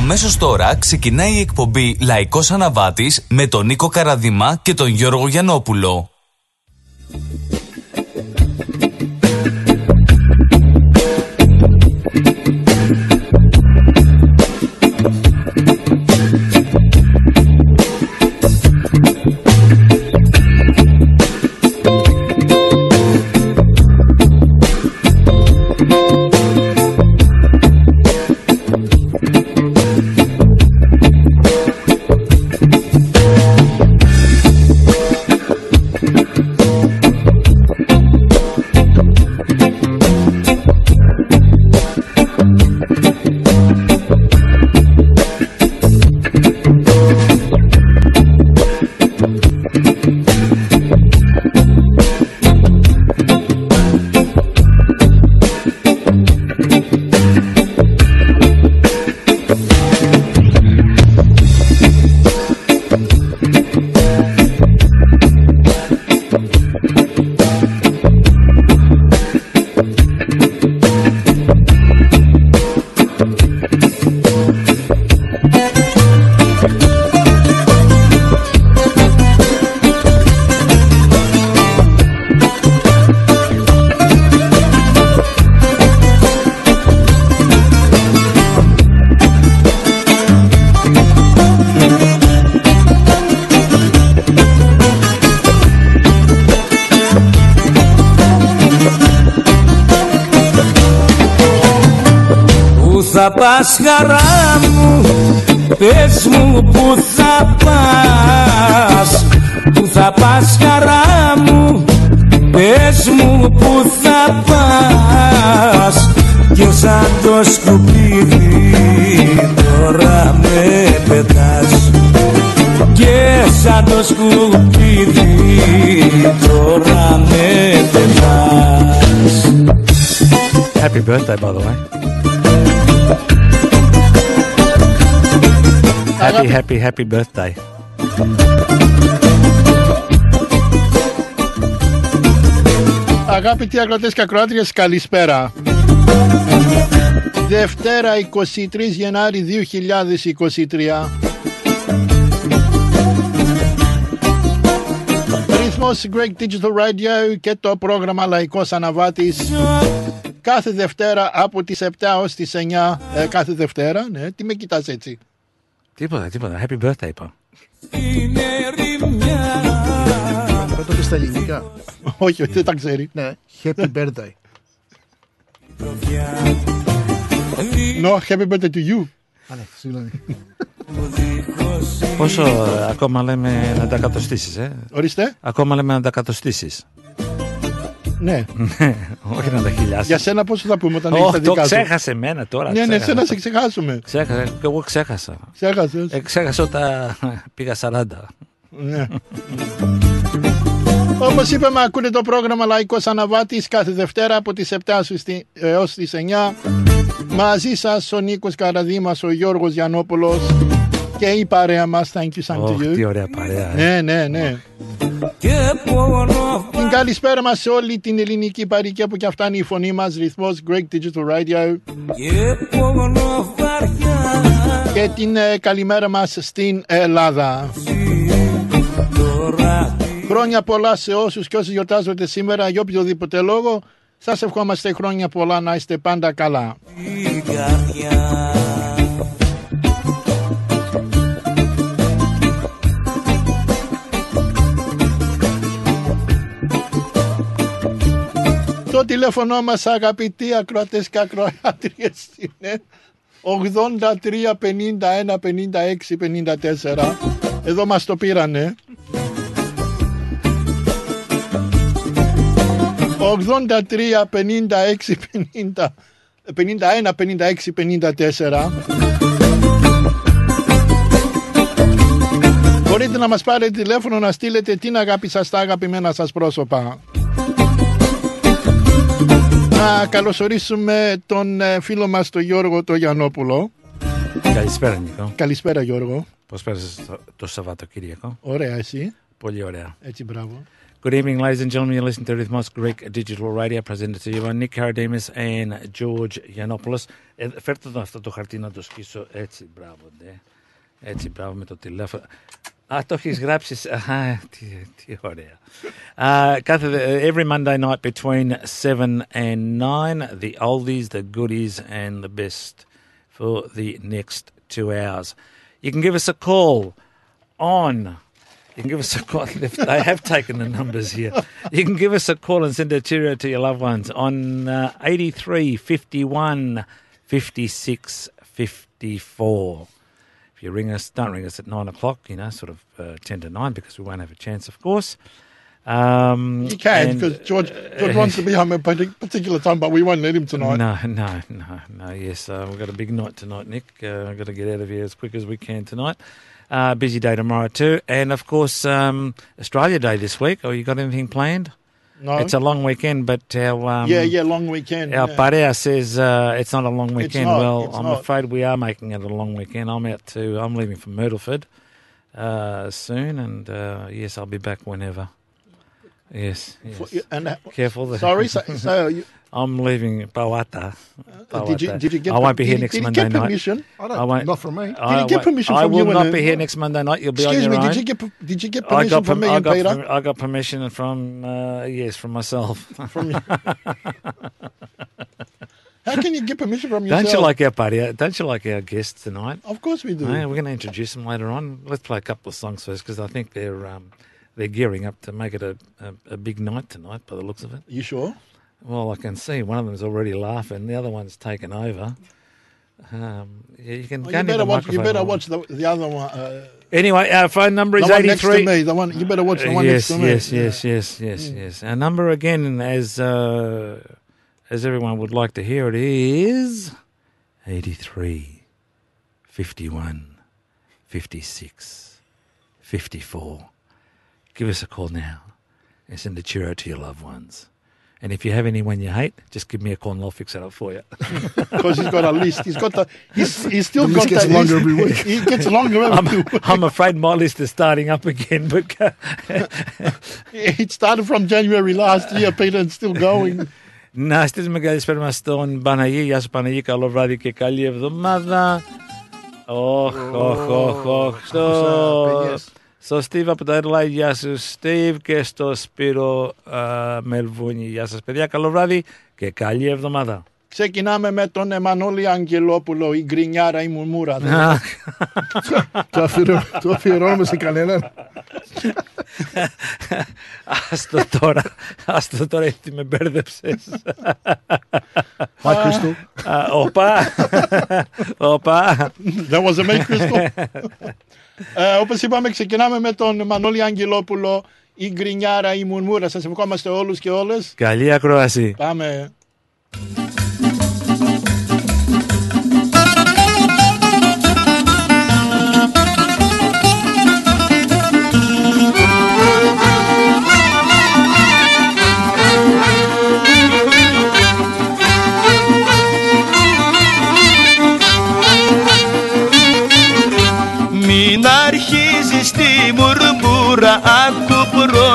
Αμέσως τώρα ξεκινάει η εκπομπή Λαϊκός Αναβάτης με τον Νίκο Καραδημά και τον Γιώργο Γιαννόπουλο. Happy, happy, happy birthday. Αγάπητοι ακροτές και ακροάτριες, καλησπέρα. Δευτέρα 23 Γενάρη 2023. Ρυθμός Great Digital Radio και το πρόγραμμα Λαϊκός Αναβάτης κάθε Δευτέρα από τις 7 ως τις 9 ε, κάθε Δευτέρα, ναι, τι με κοιτάς έτσι. Τίποτα, τίποτα. Happy birthday είπα. Θα το πει στα ελληνικά. Όχι, δεν τα ξέρει. Ναι, happy birthday. No, happy birthday to you. Α, ναι, συγγνώμη. Πόσο ε, ακόμα λέμε να τα κατοστήσεις, ε; Ορίστε. Ακόμα λέμε να τα κατοστήσεις. Ναι. Όχι να τα χιλιάσεις. Για σένα πόσο θα πούμε όταν έχεις Όχι, τα το δικά σου; ξέχασε εμένα τώρα. Ναι, ναι, ξέχασα. σένα σε ξεχάσουμε. Ξέχασα, και εγώ ξέχασα. Ξέχασες; Ε, ξέχασα όταν πήγα 40. Ναι. Όπως είπαμε, ακούτε το πρόγραμμα Λαϊκός Αναβάτης κάθε Δευτέρα από τις 7 έως τις 9. Μαζί σας ο Νίκος Καραδίμας, ο Γιώργος Γιαννόπουλος και η παρέα μας. Thank you, thank Ωχ, τι you. ωραία παρέα. ε. Ναι, ναι, ναι. Την καλησπέρα μας σε όλη την ελληνική παροικία που και αυτά είναι η φωνή μας, ρυθμός Great Digital Radio και την ε, καλημέρα μας στην Ελλάδα. Χρόνια πολλά σε όσους και όσοι γιορτάζονται σήμερα για οποιοδήποτε λόγο. Σας ευχόμαστε χρόνια πολλά να είστε πάντα καλά. Το τηλέφωνο μας αγαπητοί ακροατές και ακροάτριες είναι 83 51 56 54 Εδώ μας το πήρανε. 83 56 50 51 56 54 Μπορείτε να μας πάρετε τηλέφωνο να στείλετε την αγάπη σας στα αγαπημένα σας πρόσωπα. Να καλωσορίσουμε τον ε, φίλο μας τον Γιώργο τον Γιαννόπουλο. Καλησπέρα, Νίκο. Καλησπέρα Γιώργο. Πώς πέρασες το, το Σαββατοκύριακο; Ωραία εσύ; Πολύ ωραία. Έτσι μπράβο. Good evening, ladies and gentlemen. You're listening to Rhythmos Greek Digital Radio, presented to you by Nick Karadimis and George Yiannopoulos. Ε, φέρτε το αυτό το χαρτί να το σκίσω έτσι, μπράβο, ναι. Έτσι, μπράβο με το τηλέφωνο. Α, το έχεις γράψει. Α, τι, τι ωραία. Uh, κάθε, every Monday night between 7 and 9, the oldies, the goodies and the best for the next two hours. You can give us a call on you can give us a call. They have taken the numbers here. You can give us a call and send a cheerio to your loved ones on uh, 83 51 56 54. If you ring us, don't ring us at 9 o'clock, you know, sort of uh, 10 to 9 because we won't have a chance, of course. Um, You can and- because George George wants to be home at a particular time, but we won't let him tonight. No, no, no, no. Yes, uh, we've got a big night tonight, Nick. Uh, I've got to get out of here as quick as we can tonight. Uh, busy day tomorrow too, and of course um, Australia Day this week. Oh, you got anything planned? No. It's a long weekend, but our um, yeah, yeah, long weekend. our yeah. Parea says uh, it's not a long weekend. not, well, it's I'm not. afraid we are making it a long weekend. I'm out to. I'm leaving for Myrtleford uh, soon, and uh, yes, I'll be back whenever. Yes, For- yes. and uh, Careful. there. sorry, so, so you, I'm leaving Bawata. uh, did you did you get I won't be did here you- next did you Monday get night. permission? I don't, I won't- not from me. I you get won't- permission I from will you not her? be here next Monday night. You'll be Excuse on me, your did you get did you get I permission got, from me I, and got Peter? I got permission from uh, yes from myself. From you? How can you get permission from yourself? Don't you like our party? Don't you like our guests tonight? Of course we do. Hey, we're going to introduce them later on. Let's play a couple of songs first because I think they're um, they're gearing up to make it a, a, a big night tonight. By the looks of it. You sure? Well, I can see one of them's already laughing. The other one's taken over. Um, yeah, you can go you better watch. You better watch the the other one. Uh, Anyway, our phone number is one 83. me. The one you better watch the one yes, next to me. yes, Yeah. yes, yes, yes, yes. Our number again, as uh, as everyone would like to hear it, is 83 51 56 54. Give us a call now and send a cheerio to your loved ones. And if you have anyone you hate, just give me a call and I'll fix it up for you. because he's got a list. He's got the. He's, he's still The got list gets that longer list. every week. He gets longer every I'm, week. I'm afraid my list is starting up again, but It started from January last year, Peter, and still going. Να στείλουμε καλησπέρα στον Παναγί. Γεια σου Παναγί, καλό βράδυ και καλή εβδομάδα. Οχ, οχ, οχ, οχ. Στο, Παιδιές. στο Steve από το Airline, γεια σου Steve και στο Σπύρο α, Μελβούνι. Γεια σας παιδιά, καλό βράδυ και καλή εβδομάδα. Ξεκινάμε με τον Εμμανόλη Αγγελόπουλο, η γκρινιάρα, η μουρμούρα. το, αφιερώ, το αφιερώνουμε σε κανέναν. Άστο τώρα, άστο τώρα γιατί με μπέρδεψες. Hi, Crystal. Α, Οπα, οπα. That was a make Crystal. ε, όπως είπαμε, ξεκινάμε με τον Μανώλη Αγγελόπουλο, η γκρινιάρα, η μουρμούρα. Σας ευχόμαστε όλους και όλες. Καλή ακρόαση. Πάμε.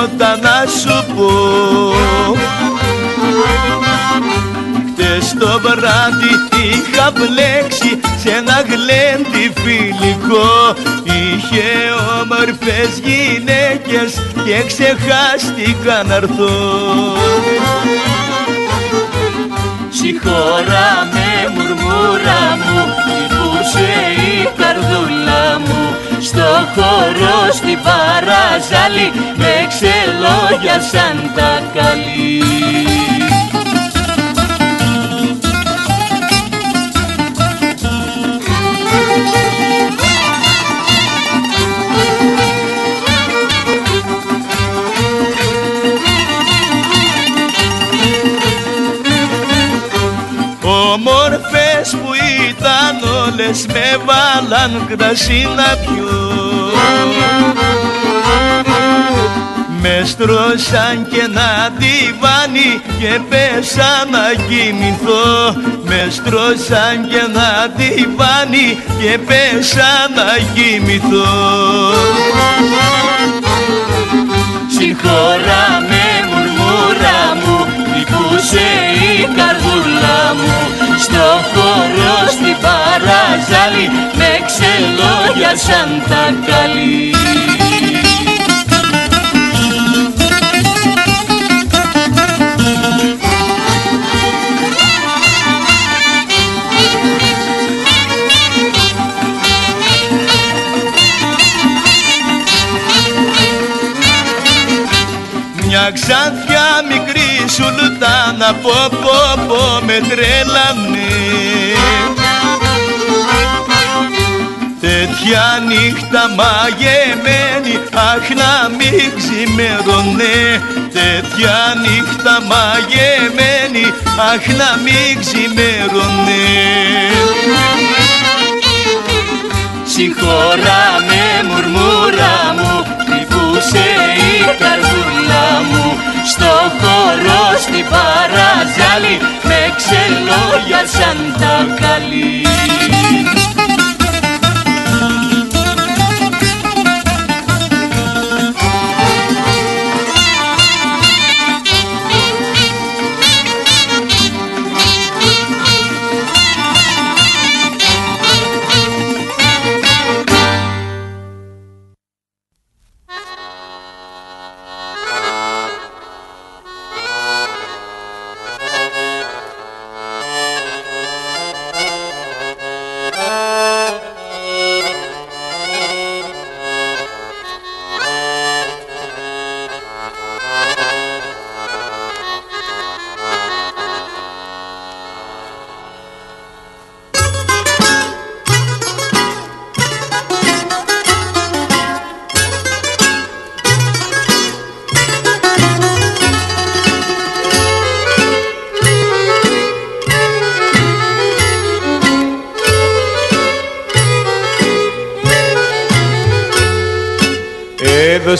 Πρώτα να σου πω. Χτες το βράδυ είχα μπλέξει σε ένα γλέντι φιλικό. Είχε όμορφες γυναίκες και ξεχάστηκα να έρθω. Συγχώρα με μουρμούρα μου Λυπούσε η καρδούλα μου Στο χώρο στην παραζάλη Με ξελόγιασαν τα καλή όλες με βάλαν κρασί να πιω Με στρώσαν και ένα διβάνι και πέσα να κοιμηθώ. Με στρώσαν και ένα διβάνι και πέσα να κοιμηθώ. Συγχώρα με μουρμούρα μου Λυπούσε η καρδούλα μου. Στο χώρο στην παραζάλη Με ξελόγιασαν τα καλή. Μια ξαδιά μικρή σουλτάνα πω πω πω με τρέλανε Τέτοια νύχτα μαγεμένη αχ να μην ξημερώνε Τέτοια νύχτα μαγεμένη αχ να μην ξημερώνε Συγχώρα με μουρμούρα μου Κρυφούσε η καρδούλα μου. Στο χώρο στην παραζάλη Με ξελόγιασαν τα καλή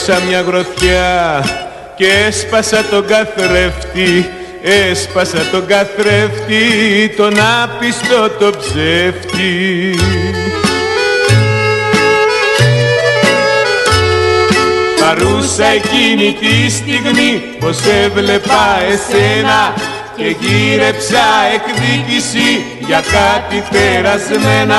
Έδωσα μια γροθιά και έσπασα τον καθρέφτη Έσπασα τον καθρέφτη, τον άπιστο το ψεύτη. Παρούσα εκείνη τη στιγμή πως έβλεπα εσένα και γύρεψα εκδίκηση για κάτι περασμένα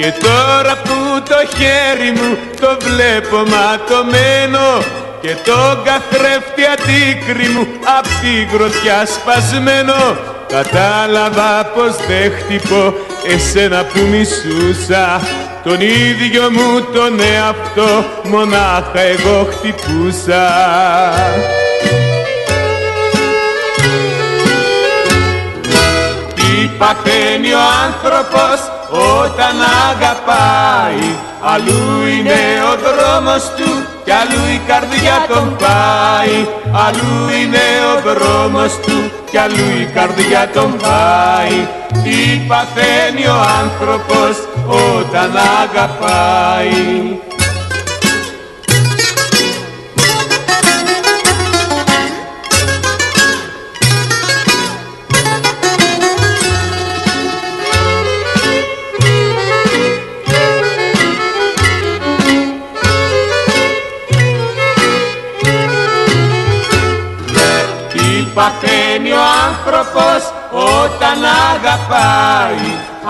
Και τώρα που το χέρι μου το βλέπω ματωμένο και το καθρέφτη αντίκρι μου απ' τη γροθιά σπασμένο κατάλαβα πως δεν χτυπώ εσένα που μισούσα. Τον ίδιο μου τον εαυτό μονάχα εγώ χτυπούσα. Τι παθαίνει ο άνθρωπος όταν αγαπάει Αλλού είναι ο δρόμος του κι αλλού η καρδιά τον πάει. Αλλού είναι ο δρόμος του κι αλλού η καρδιά τον πάει. Τι παθαίνει ο άνθρωπος όταν αγαπάει; Παθαίνει ο άνθρωπος όταν αγαπάει.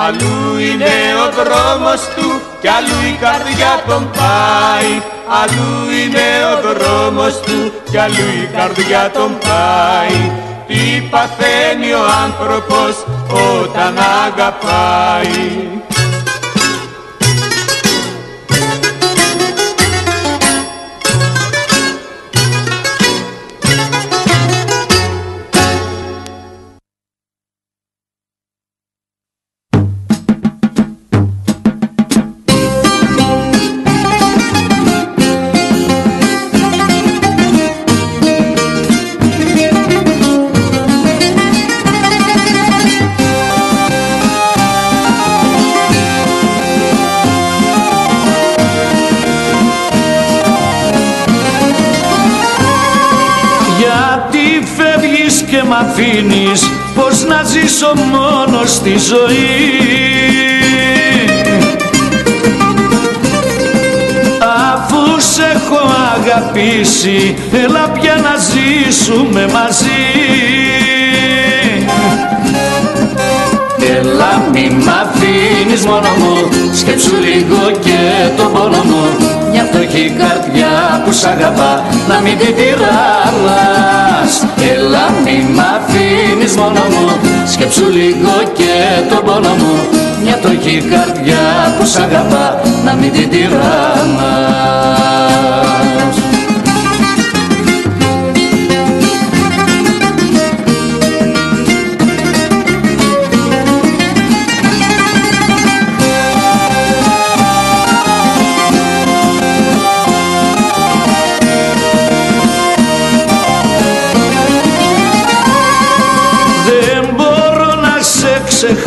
Αλλού είναι ο δρόμος του κι αλλού η καρδιά τον πάει. Αλλού είναι ο δρόμος του κι αλλού η καρδιά τον πάει. Τι παθαίνει ο άνθρωπος όταν αγαπάει Γιατί φεύγεις και μ' αφήνεις Πώς να ζήσω μόνος στη ζωή. Αφού σε έχω αγαπήσει Έλα πια να ζήσουμε μαζί. Έλα μη μ' αφήνεις μόνο μου Σκέψου λίγο και το πόνο μου. Μια φτωχή καρδιά που σ' αγαπά Να μην την τυράννας Έλα μη μ' αφήνεις μόνο μου Σκέψου λίγο και τον πόνο μου. Μια φτωχή καρδιά που σ' αγαπά Να μην την τυράννας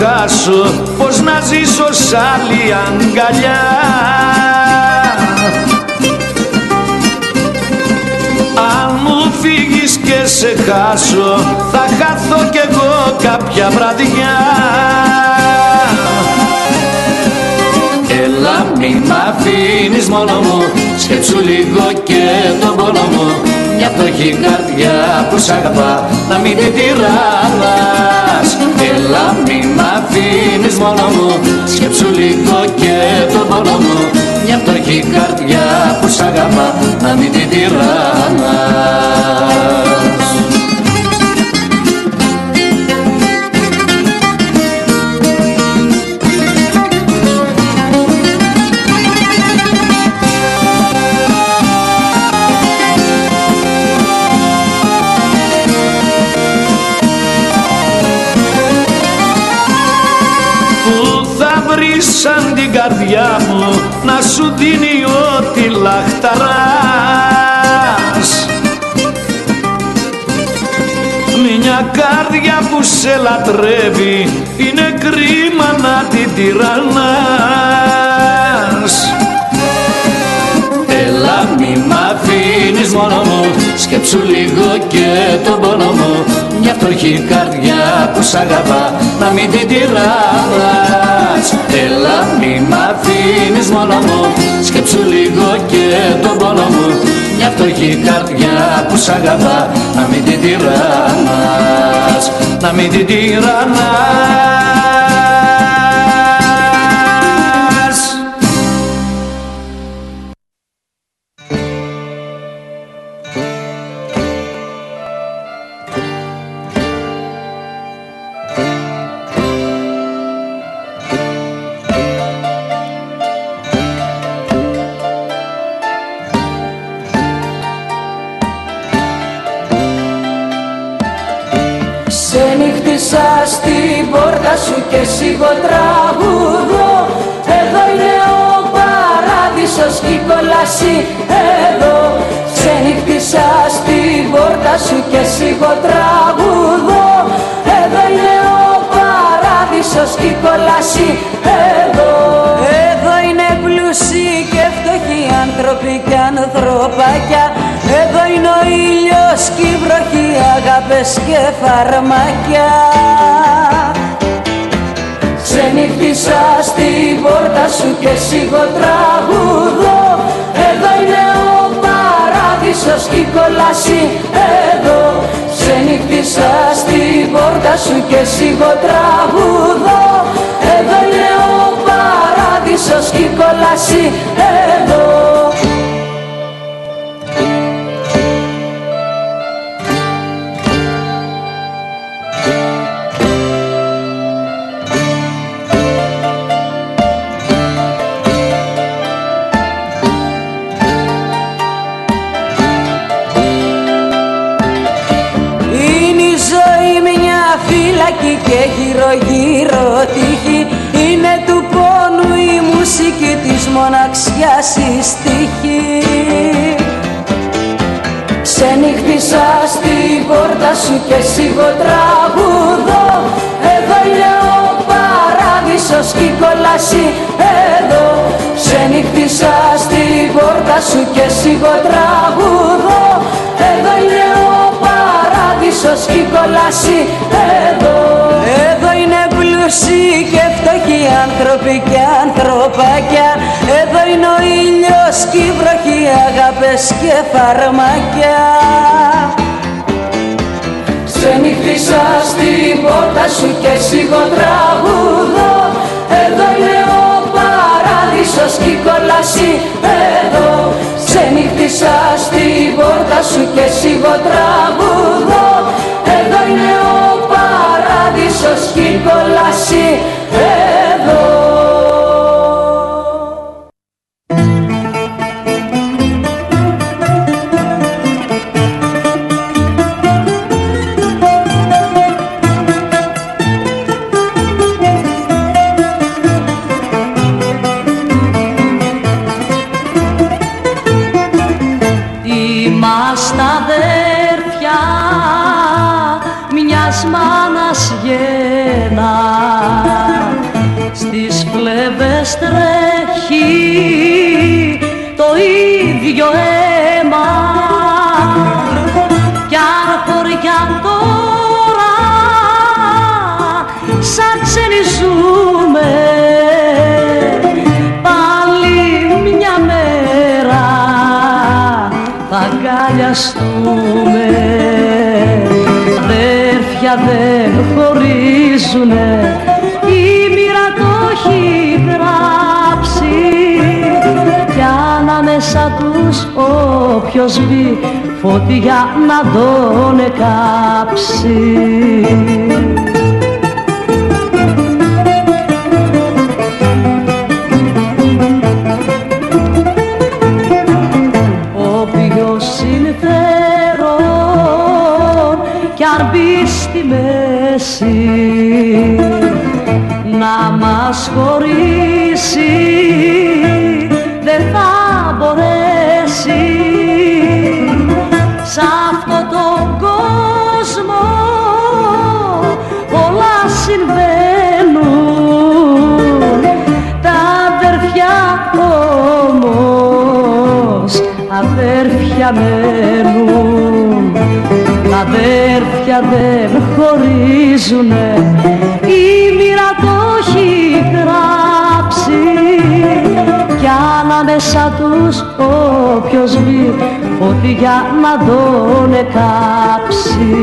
σε ξεχάσω Πώς να ζήσω σ' άλλη αγκαλιά. Αν μου φύγεις και σε χάσω Θα χάθω κι εγώ κάποια βραδιά Έλα μη μ' αφήνεις μόνο μου. Σκέψου λίγο και τον πόνο μου. Μια φτωχή καρδιά που σ' αγαπά Να μην την τυράννας Έλα μη μ' αφήνεις μόνο μου. Σκέψου λίγο και τον πόνο μου. Μια φτωχή καρδιά που σ' αγαπά Να μην την τυράννας καρδιά μου να σου δίνει ό,τι λαχταράς. Μια καρδιά που σε λατρεύει είναι κρίμα να την τυραννάς. Έλα μη μ' αφήνεις μόνο μου Σκέψου λίγο και τον πόνο μου. Μια φτωχή καρδιά που σ' αγαπά Να μην την τυραννάς Έλα μη μ' αφήνεις μόνο μου Σκέψου λίγο και τον πόνο μου. Μια φτωχή καρδιά που σ' αγαπά Να μην την τυραννάς Να μην την τυραννάς ήλιος και η βροχή, αγάπες και φαρμάκια Ξενύχτησα στην πόρτα σου και σίγω τραγουδώ Εδώ είναι ο παράδεισος και η κόλαση εδώ. Ξενύχτησα στην πόρτα σου και σίγω τραγουδώ Εδώ είναι ο παράδεισος και η κόλαση εδώ φύλακη και γύρω γύρω τύχη. Είναι του πόνου η μουσική της μοναξιάς η στίχη. Ξενύχτησα στην πόρτα σου και σίγω τραγουδώ. Εδώ είναι ο παράδεισος και η κόλαση εδώ. Ξενύχτησα στην πόρτα σου και σίγω τραγουδώ. Εδώ είναι ο παράδεισος και η κόλαση εδώ. Εδώ είναι πλούσιοι και φτωχοί άνθρωποι και ανθρωπάκια. Εδώ είναι ο ήλιος κι η βροχή αγάπες και φαρμακιά Ξενύχτησα στην πόρτα σου και σιγό τραγουδό. Εδώ είναι ο παράδεισος κι η κόλαση εδώ. Ξενύχτησα στην πόρτα σου και σιγό τραγουδό. Εδώ είναι ο παράδεισος κι η κόλαση αγκαλιαστούμε Αδέρφια δεν χωρίζουνε. Η μοίρα το έχει γράψει. Κι ανάμεσα τους όποιος μπει φωτιά να τον εκάψει μέση να μας χωρίσει δεν θα μπορέσει. Σ' αυτό τον κόσμο πολλά συμβαίνουν αδέρφια δεν χωρίζουνε. Η μοίρα το έχει γράψει. Κι ανάμεσα τους όποιος βρει φωτιά να τον εκάψει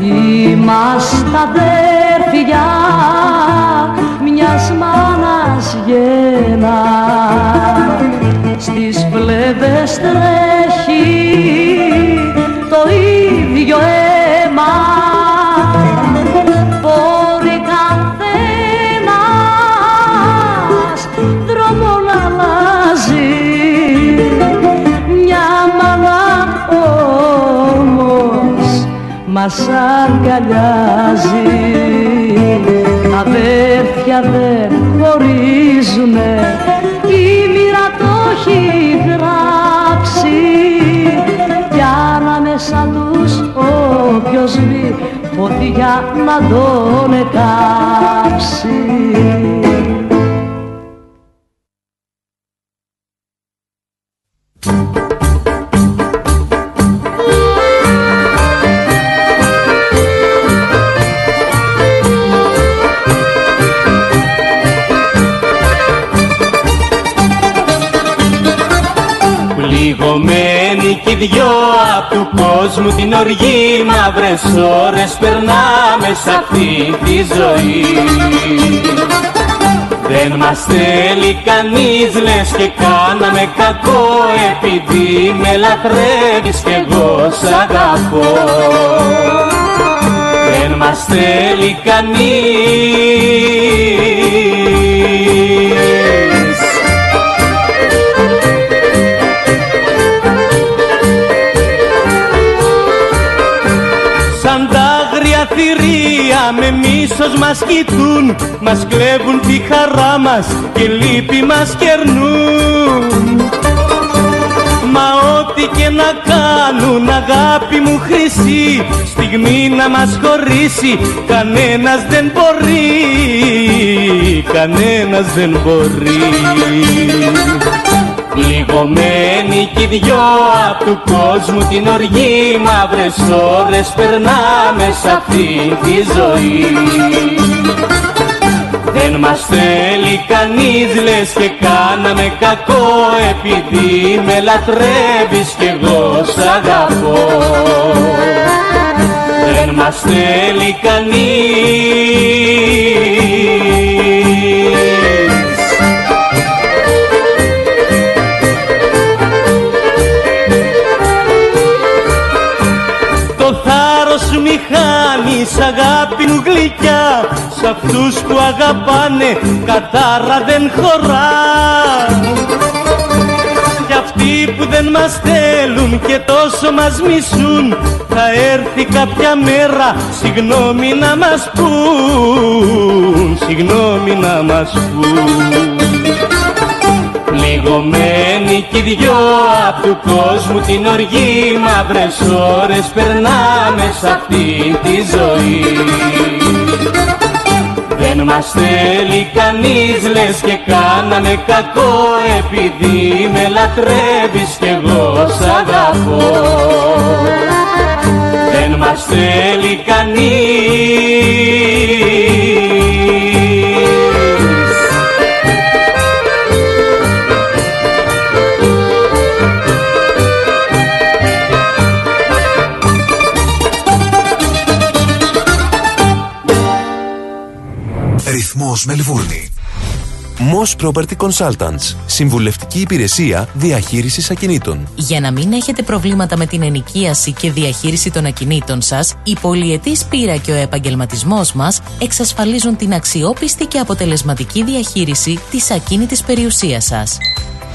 Είμαστε μας αγκαλιάζει. Αδέρφια δεν χωρίζουνε η μοίρα το έχει γράψει. Κι ανάμεσα τους όποιος βρει φωτιά να τον εκάψει κόσμου την οργή Μαύρες ώρες περνάμε σ' αυτή τη ζωή. Δεν μας θέλει κανείς λες και κάναμε κακό Επειδή με λατρεύεις κι εγώ σ' αγαπώ. Δεν μας θέλει κανείς με μίσος μας κοιτούν Μας κλέβουν τη χαρά μας και λύπη μας κερνούν. Μα ό,τι και να κάνουν αγάπη μου χρυσή Στιγμή να μας χωρίσει κανένας δεν μπορεί Κανένας δεν μπορεί Πληγωμένοι κι οι δυο απ' του κόσμου την οργή Μαύρες ώρες περνάμε σ' αυτή τη ζωή. Δεν μας θέλει κανείς λες και κάναμε κακό Επειδή με λατρεύεις κι εγώ σ' αγαπώ. Δεν μας θέλει κανείς χάνεις αγάπης μου γλυκιά Σ' αυτούς που αγαπάνε κατάρα δεν χωράς. Κι αυτοί που δεν μας θέλουν και τόσο μας μισούν Θα έρθει κάποια μέρα συγγνώμη να μας πούν Συγγνώμη να μας πούν Πληγωμένοι κι οι δυο απ' του κόσμου την οργή Μαύρες ώρες περνάμε σ' αυτή τη ζωή. Δεν μας θέλει κανείς λες και κάναμε κακό Επειδή με λατρεύεις κι εγώ σ' αγαπώ. Δεν μας θέλει κανείς Ρυθμός Μελβούρνη. Moss Property Consultants. Συμβουλευτική υπηρεσία διαχείρισης ακινήτων. Για να μην έχετε προβλήματα με την ενοικίαση και διαχείριση των ακινήτων σας, η πολυετής πείρα και ο επαγγελματισμός μας εξασφαλίζουν την αξιόπιστη και αποτελεσματική διαχείριση της ακίνητης περιουσίας σας.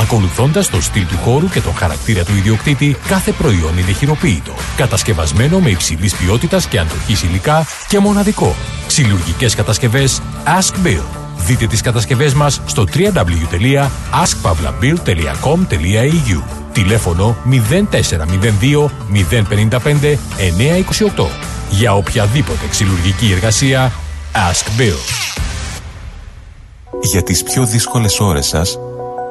Ακολουθώντας το στυλ του χώρου και τον χαρακτήρα του ιδιοκτήτη, κάθε προϊόν είναι χειροποίητο. Κατασκευασμένο με υψηλής ποιότητας και αντοχής υλικά και μοναδικό. Ξυλουργικές κατασκευές Ask Bill. Δείτε τις κατασκευές μας στο www.askpavlabill.com.au Τηλέφωνο 0402 055 928 Για οποιαδήποτε ξυλουργική εργασία Ask Bill. Για τις πιο δύσκολες ώρες σας,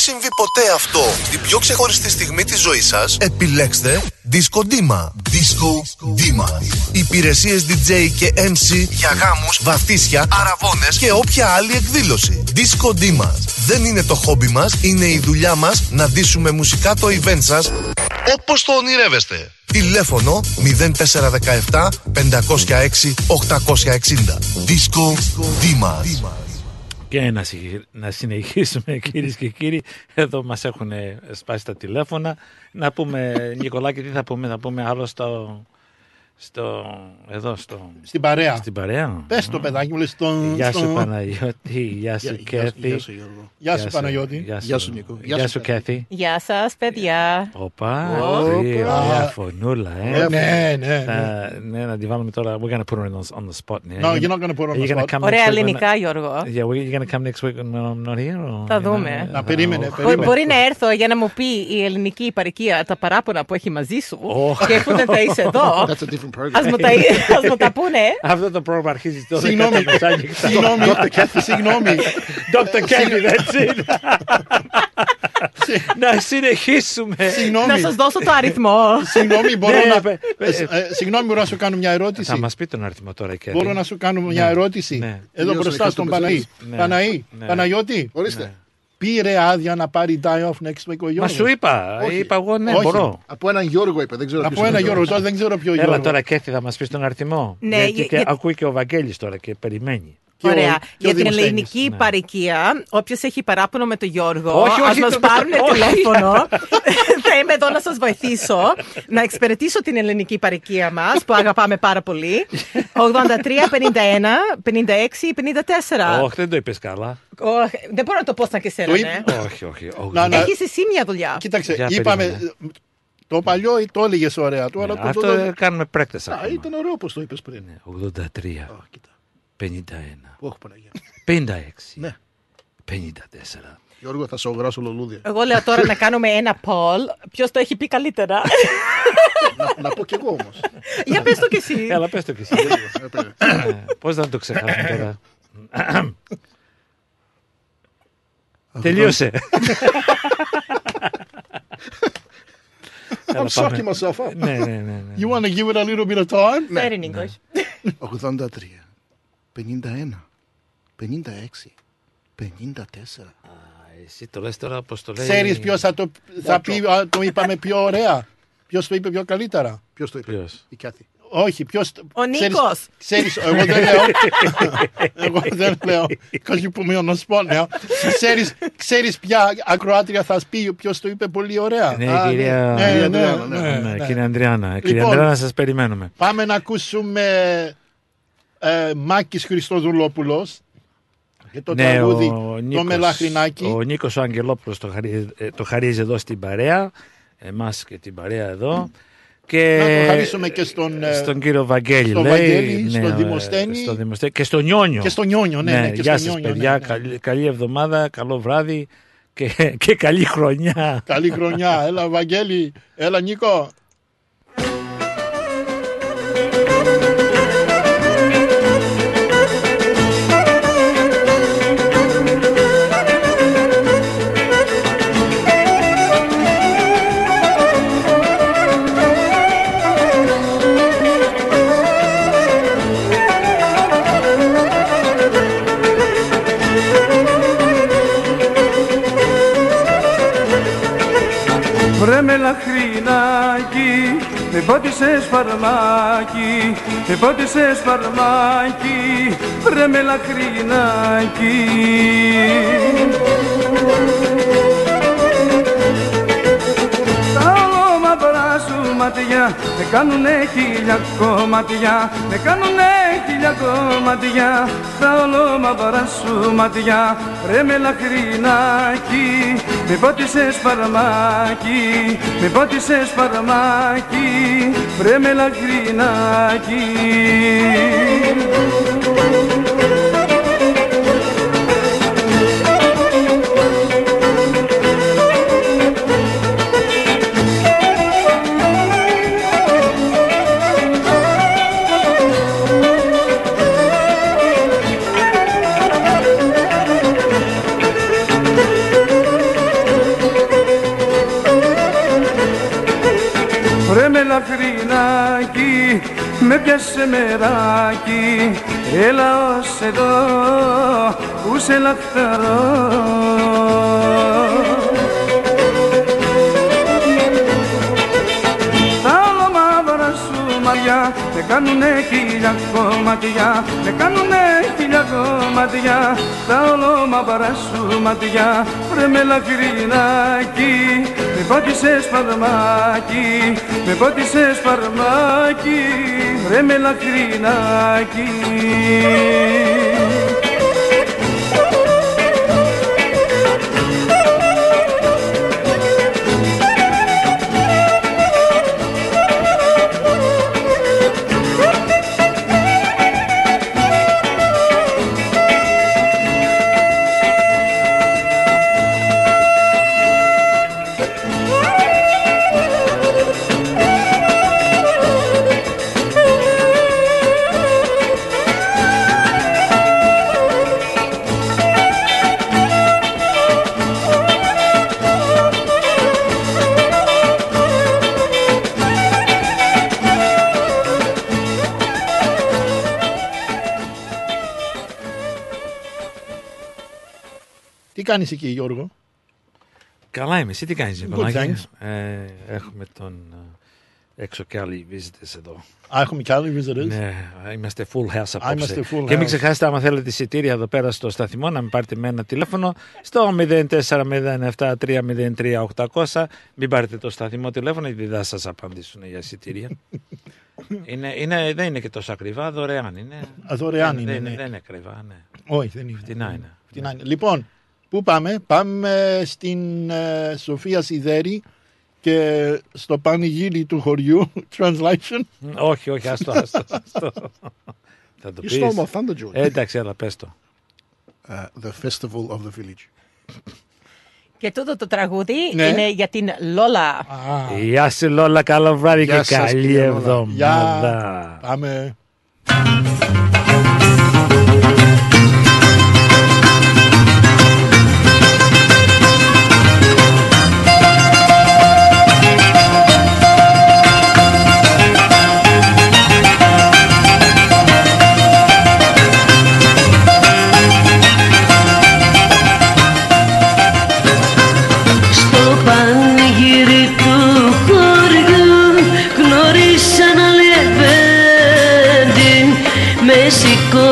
Συμβεί ποτέ αυτό; Στην πιο ξεχωριστή στιγμή της ζωής σας, επιλέξτε Disco Dima. Disco Dima. Υπηρεσίες DJ και MC για γάμους, βαφτίσια, αραβώνες και όποια άλλη εκδήλωση. Disco Dima. Δεν είναι το χόμπι μας, είναι η δουλειά μας να ντύσουμε μουσικά το event σας όπως το ονειρεύεστε. Τηλέφωνο 0417 506 860. Disco Dima. Και να, συ- να συνεχίσουμε κυρίες και κύριοι. Εδώ μας έχουν σπάσει τα τηλέφωνα. Να πούμε, Νικολάκη, τι θα πούμε, θα πούμε άλλο στο, Στο, εδώ στο... Στην παρέα. Στην παρέα. Πες το παιδάκι μου, λες στον... Γεια σου στον- Παναγιώτη, γεια σου Γεια- γεια- Κέθη. γεια σου, Γιώργο. Γεια σου, Παναγιώτη. Γεια σου, Νίκο. Γεια Γεια σου, σου Κέθη. Γεια σας παιδιά. Οπα, Όπα. τι ωραία φωνούλα, ε. Ναι, ναι, Θα- Ναι, να τη βάλουμε τώρα. We're gonna put her on the, on the spot. Yeah. No, you're not gonna put her on Are you the gonna spot. come Ωραία next week when- ελληνικά Γιώργο. Yeah, we- you're gonna come next week when I'm not here? or- Θα you δούμε. know? Να περίμενε, Oh. περίμενε. Μπορεί να έρθω για να μου πει η ελληνική υπαρκεία τα παράπονα που έχει μαζί σου Oh. και που δεν θα είσαι εδώ. That's a different program. Ας μου τα, ας μου τα πούνε. Αυτό το πρόγραμμα αρχίζει τώρα. Συγγνώμη, συγγνώμη, συγγνώμη. Dr. Kelly, that's it. Να συνεχίσουμε. Να Συγγνώμη, σας δώσω το αριθμό. συγγνώμη, μπορώ Ναι, να... πε- πε- ε, ε, Συγγνώμη, μπορώ να σου κάνω μια Θα ερώτηση. μας πει τον αριθμό τώρα, Kelly. Μπορώ να σου κάνω μια ερώτηση. Ναι. Εδώ Τελείωσε, μπροστά είχα στον το Παναή. Ναι. Παναή, Ναι. Παναγιώτη, Ορίστε. Πήρε άδεια να πάρει die off next week ο Μα Γιώργος. σου είπα, Όχι. είπα εγώ ναι, Όχι. μπορώ. Από έναν Γιώργο είπε, δεν ξέρω Από ποιος ένα είναι ο Γιώργο, τώρα δεν ξέρω ποιο Έλα Γιώργο. τώρα Κέθη θα μας πεις τον αριθμό. Ναι, Γιατί για- και για- ακούει και ο Βαγγέλης τώρα και περιμένει. Και ο- Ωραία. και ο Για την Δημοσθένης. ελληνική Ναι. παροικία, όποιος έχει παράπονο με τον Γιώργο, Όχι, ας όχι, μας το- πάρουν όχι. τηλέφωνο. Θα είμαι εδώ να σας βοηθήσω να εξυπηρετήσω την ελληνική παροικία μας, που αγαπάμε πάρα πολύ. 83, 51, 56 ή 54. Όχι, δεν το είπες καλά. Όχι, δεν μπορώ να το πω σαν και σένα, Το ναι. είπε- Όχι, όχι. όχι. Να, να- Έχεις εσύ μια δουλειά. Κοίταξε, Για είπαμε. περίμενε. Το παλιό το έλεγες ωραία. Τώρα το- Ναι, Αυτό το- ε, κάνουμε πρέκτες Α, ακόμα. ήταν ωραίο όπως το είπες πριν. Ναι, 83, Α, κοίτα. 51, Όχι, Παναγία. 56, Ναι. 54. Γιώργο, θα σε ογράσω λουλούδια. Εγώ λέω τώρα να κάνουμε ένα poll. Ποιος το έχει πει καλύτερα; Να- Να πω κι εγώ όμως. Για πες το κι εσύ. Έλα, πες το και εσύ. Ε, πρέπει. Ε, Πώς να το ξεχάσουμε τώρα; Τελείωσε. Έλα, I'm πάμε. sucking myself up. Ναι, ναι, ναι. ναι. You want to give it a little bit of time? Fair in English. 83, 51, 56, 54. Εσύ το λες τώρα πώς το λέει. Ξέρεις ποιος θα το θα πει, α, το είπαμε πιο ωραία; Ποιος το είπε πιο καλύτερα; Ποιος το είπε; Ποιος; Η Κιάθη. Όχι, ποιο. Ο Νίκος. Ξέρεις, εγώ δεν λέω. εγώ δεν λέω. Because you put me on the spot now. Ξέρεις, ξέρεις ποια ακροάτρια θα πει ποιος το είπε πολύ ωραία; Ναι, Α, κυρία. ναι, ναι, Αντριάννα, ναι, ναι. Ναι, ναι. Κύριε Ανδριάννα. Κύριε Λοιπόν. Ανδριάννα, σας περιμένουμε. Πάμε να ακούσουμε ε, Μάκης Χριστοδουλόπουλος και το Ναι, τραγούδι ο το Νίκος, Μελαχρινάκι. ο Νίκος ο Αγγελόπουλος το, χαρίζει, ε, το χαρίζει εδώ στην παρέα, εμάς και την παρέα εδώ. Και Να το χαρίσουμε και στον, ε, στον κύριο Βαγγέλη, στον λέει. Βαγγέλη, στον ε, Δημοσθένη. στον Δημοσθένη και στον Νιόνιο. Και στο Νιόνιο, ναι, ναι, και γεια στο σας Νιόνιο, παιδιά, ναι, ναι. Καλή, καλή εβδομάδα, καλό βράδυ και, και καλή χρονιά. Καλή χρονιά. Έλα Βαγγέλη, έλα Νίκο. Με πότισες φαρμάκι, με πότισες φαρμάκι, βρε με λαχρινάκι. Ολόμαυρα σου μάτια με κάνουνε χίλια κομμάτια, με κάνουνε χίλια κομμάτια, τα ολόμαυρα σου μάτια, βρε με λαχρινάκι, με πότισες φαρμάκι, με πότισες φαρμάκι, βρε με λαχρινάκι. Με πιάσε μεράκι. Έλα ως εδώ που σε λαχταρώ Τα ολομαύρα σου μαλλιά με κάνουνε χίλια κομμάτια. Με κάνουνε χίλια κομμάτια. Τα ολομαύρα σου μάτια Βρε με λαχρινάκι, με πάτησες φαρμάκι, με πάτησες φαρμάκι, ρε με λαχρινάκι. Τι κάνεις εκεί Γιώργο; Καλά είμαι. Εσύ τι κάνεις, Good, Νικολάκη; thanks. Ε, έχουμε τον ε, έξω και άλλοι visitors εδώ. Α, έχουμε και άλλοι visitors; Ναι, είμαστε full house απόψε. Α, είμαστε full και μην house. ξεχάσετε, άμα θέλετε εισιτήρια εδώ πέρα στο σταθμό, να με πάρετε με ένα τηλέφωνο στο 0407-303-800. Μην πάρετε το σταθμό τηλέφωνο, γιατί δεν θα σας απαντήσουν για εισιτήρια. είναι, είναι, δεν είναι και τόσο ακριβά, δωρεάν είναι. Α, δωρεάν δεν, είναι, Δεν, ναι. δεν είναι ακριβά, ναι. Όχι, δεν είναι. Φτηνά είναι. Φτηνά είναι. Λοιπόν, πού πάμε; Πάμε στην ε, Σοφία Σιδέρη και στο πανηγύρι του χωριού. Translation. όχι, όχι, άστο, άστο. άστο. θα το You πεις. stole my thunder, George. Ε, εντάξει, αλλά πες το. Uh, the festival of the village. Και τούτο το τραγούδι Ναι. είναι για την Λόλα. Γεια σου Λόλα, καλό βράδυ Γεια και σας, καλή κύριε Λόλα. εβδομάδα. Πάμε.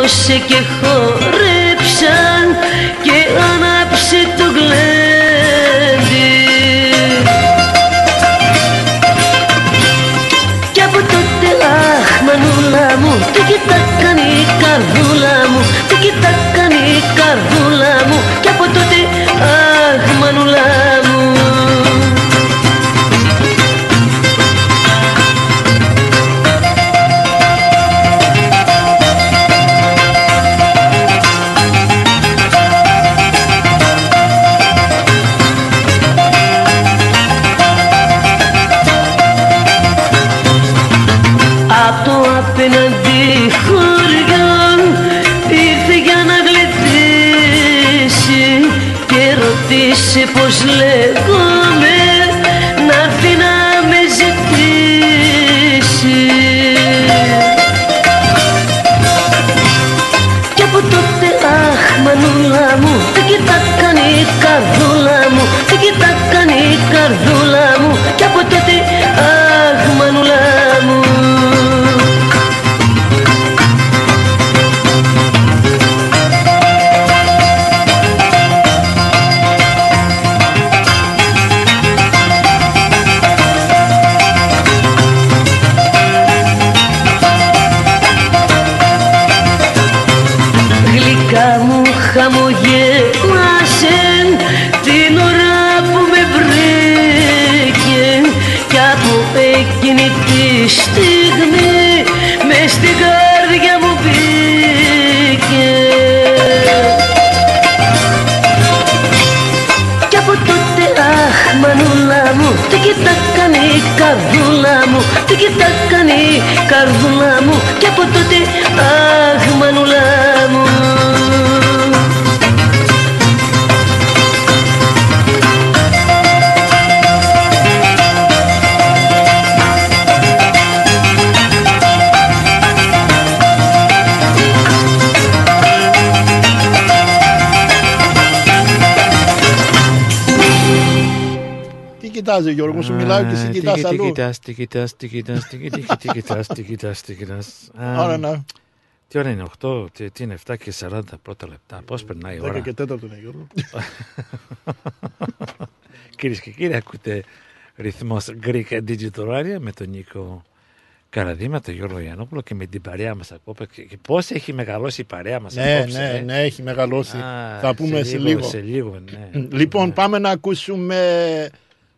Σηκώσε και χορέψαν κοιτάς Τι αλλού. κοιτάς, τι κοιτάς, τι κοιτάς, τι κοιτάς, τι κοιτάς, τι κοιτάς, τι κοιτάς. Α, Άρα να. Τι ώρα είναι, 8, τι, τι είναι, 7 και 40 πρώτα λεπτά. Πώς περνάει η 10 ώρα. και 4 είναι Γιώργο. Κυρίες και κύριοι, ακούτε ρυθμός Greek Digital Radio με τον Νίκο Καραδίμα, τον Γιώργο Γιαννόπουλο και με την παρέα μας ακόμα. Και πώς έχει μεγαλώσει η παρέα μας Ναι, απόψε. ναι, ε; ναι, έχει μεγαλώσει. Α, Θα πούμε σε λίγο. Σε λίγο, ναι. Λοιπόν, πάμε να ακούσουμε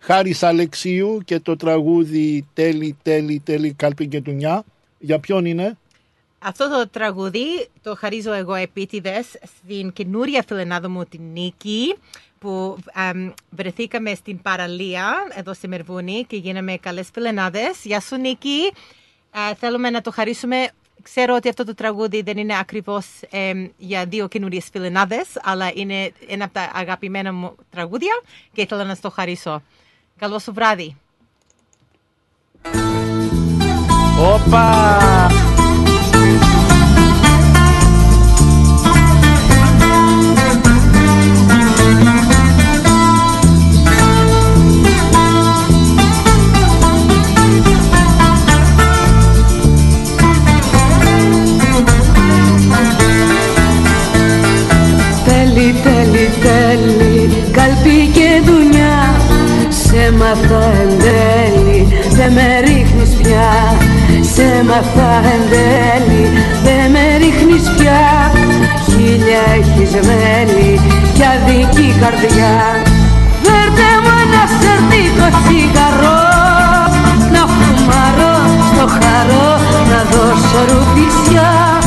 Χάρης Αλεξίου και το τραγούδι «Τέλει, τέλει, τέλει, κάλπη και τουνιά». Για ποιον είναι; Αυτό το τραγούδι το χαρίζω εγώ επίτηδες στην καινούρια φιλενάδα μου την Νίκη που αμ, βρεθήκαμε στην παραλία εδώ στη Μερβούνη και γίναμε καλές φιλενάδες. Γεια σου Νίκη. Ε, θέλουμε να το χαρίσουμε. Ξέρω ότι αυτό το τραγούδι δεν είναι ακριβώς εμ, για δύο καινούριες φιλενάδες, αλλά είναι ένα από τα αγαπημένα μου τραγούδια και ήθελα να στο χαρίσω. Καλό σου βράδυ. Όπα! Σε μαθα εν τέλει, δε με ρίχνεις πια. Χίλια έχεις μέλη κι αδική καρδιά. Φέρτε μου ένα σερτίκο τσιγαρό Να φουμαρώ στο χαρό, να δώσω ρουφισιά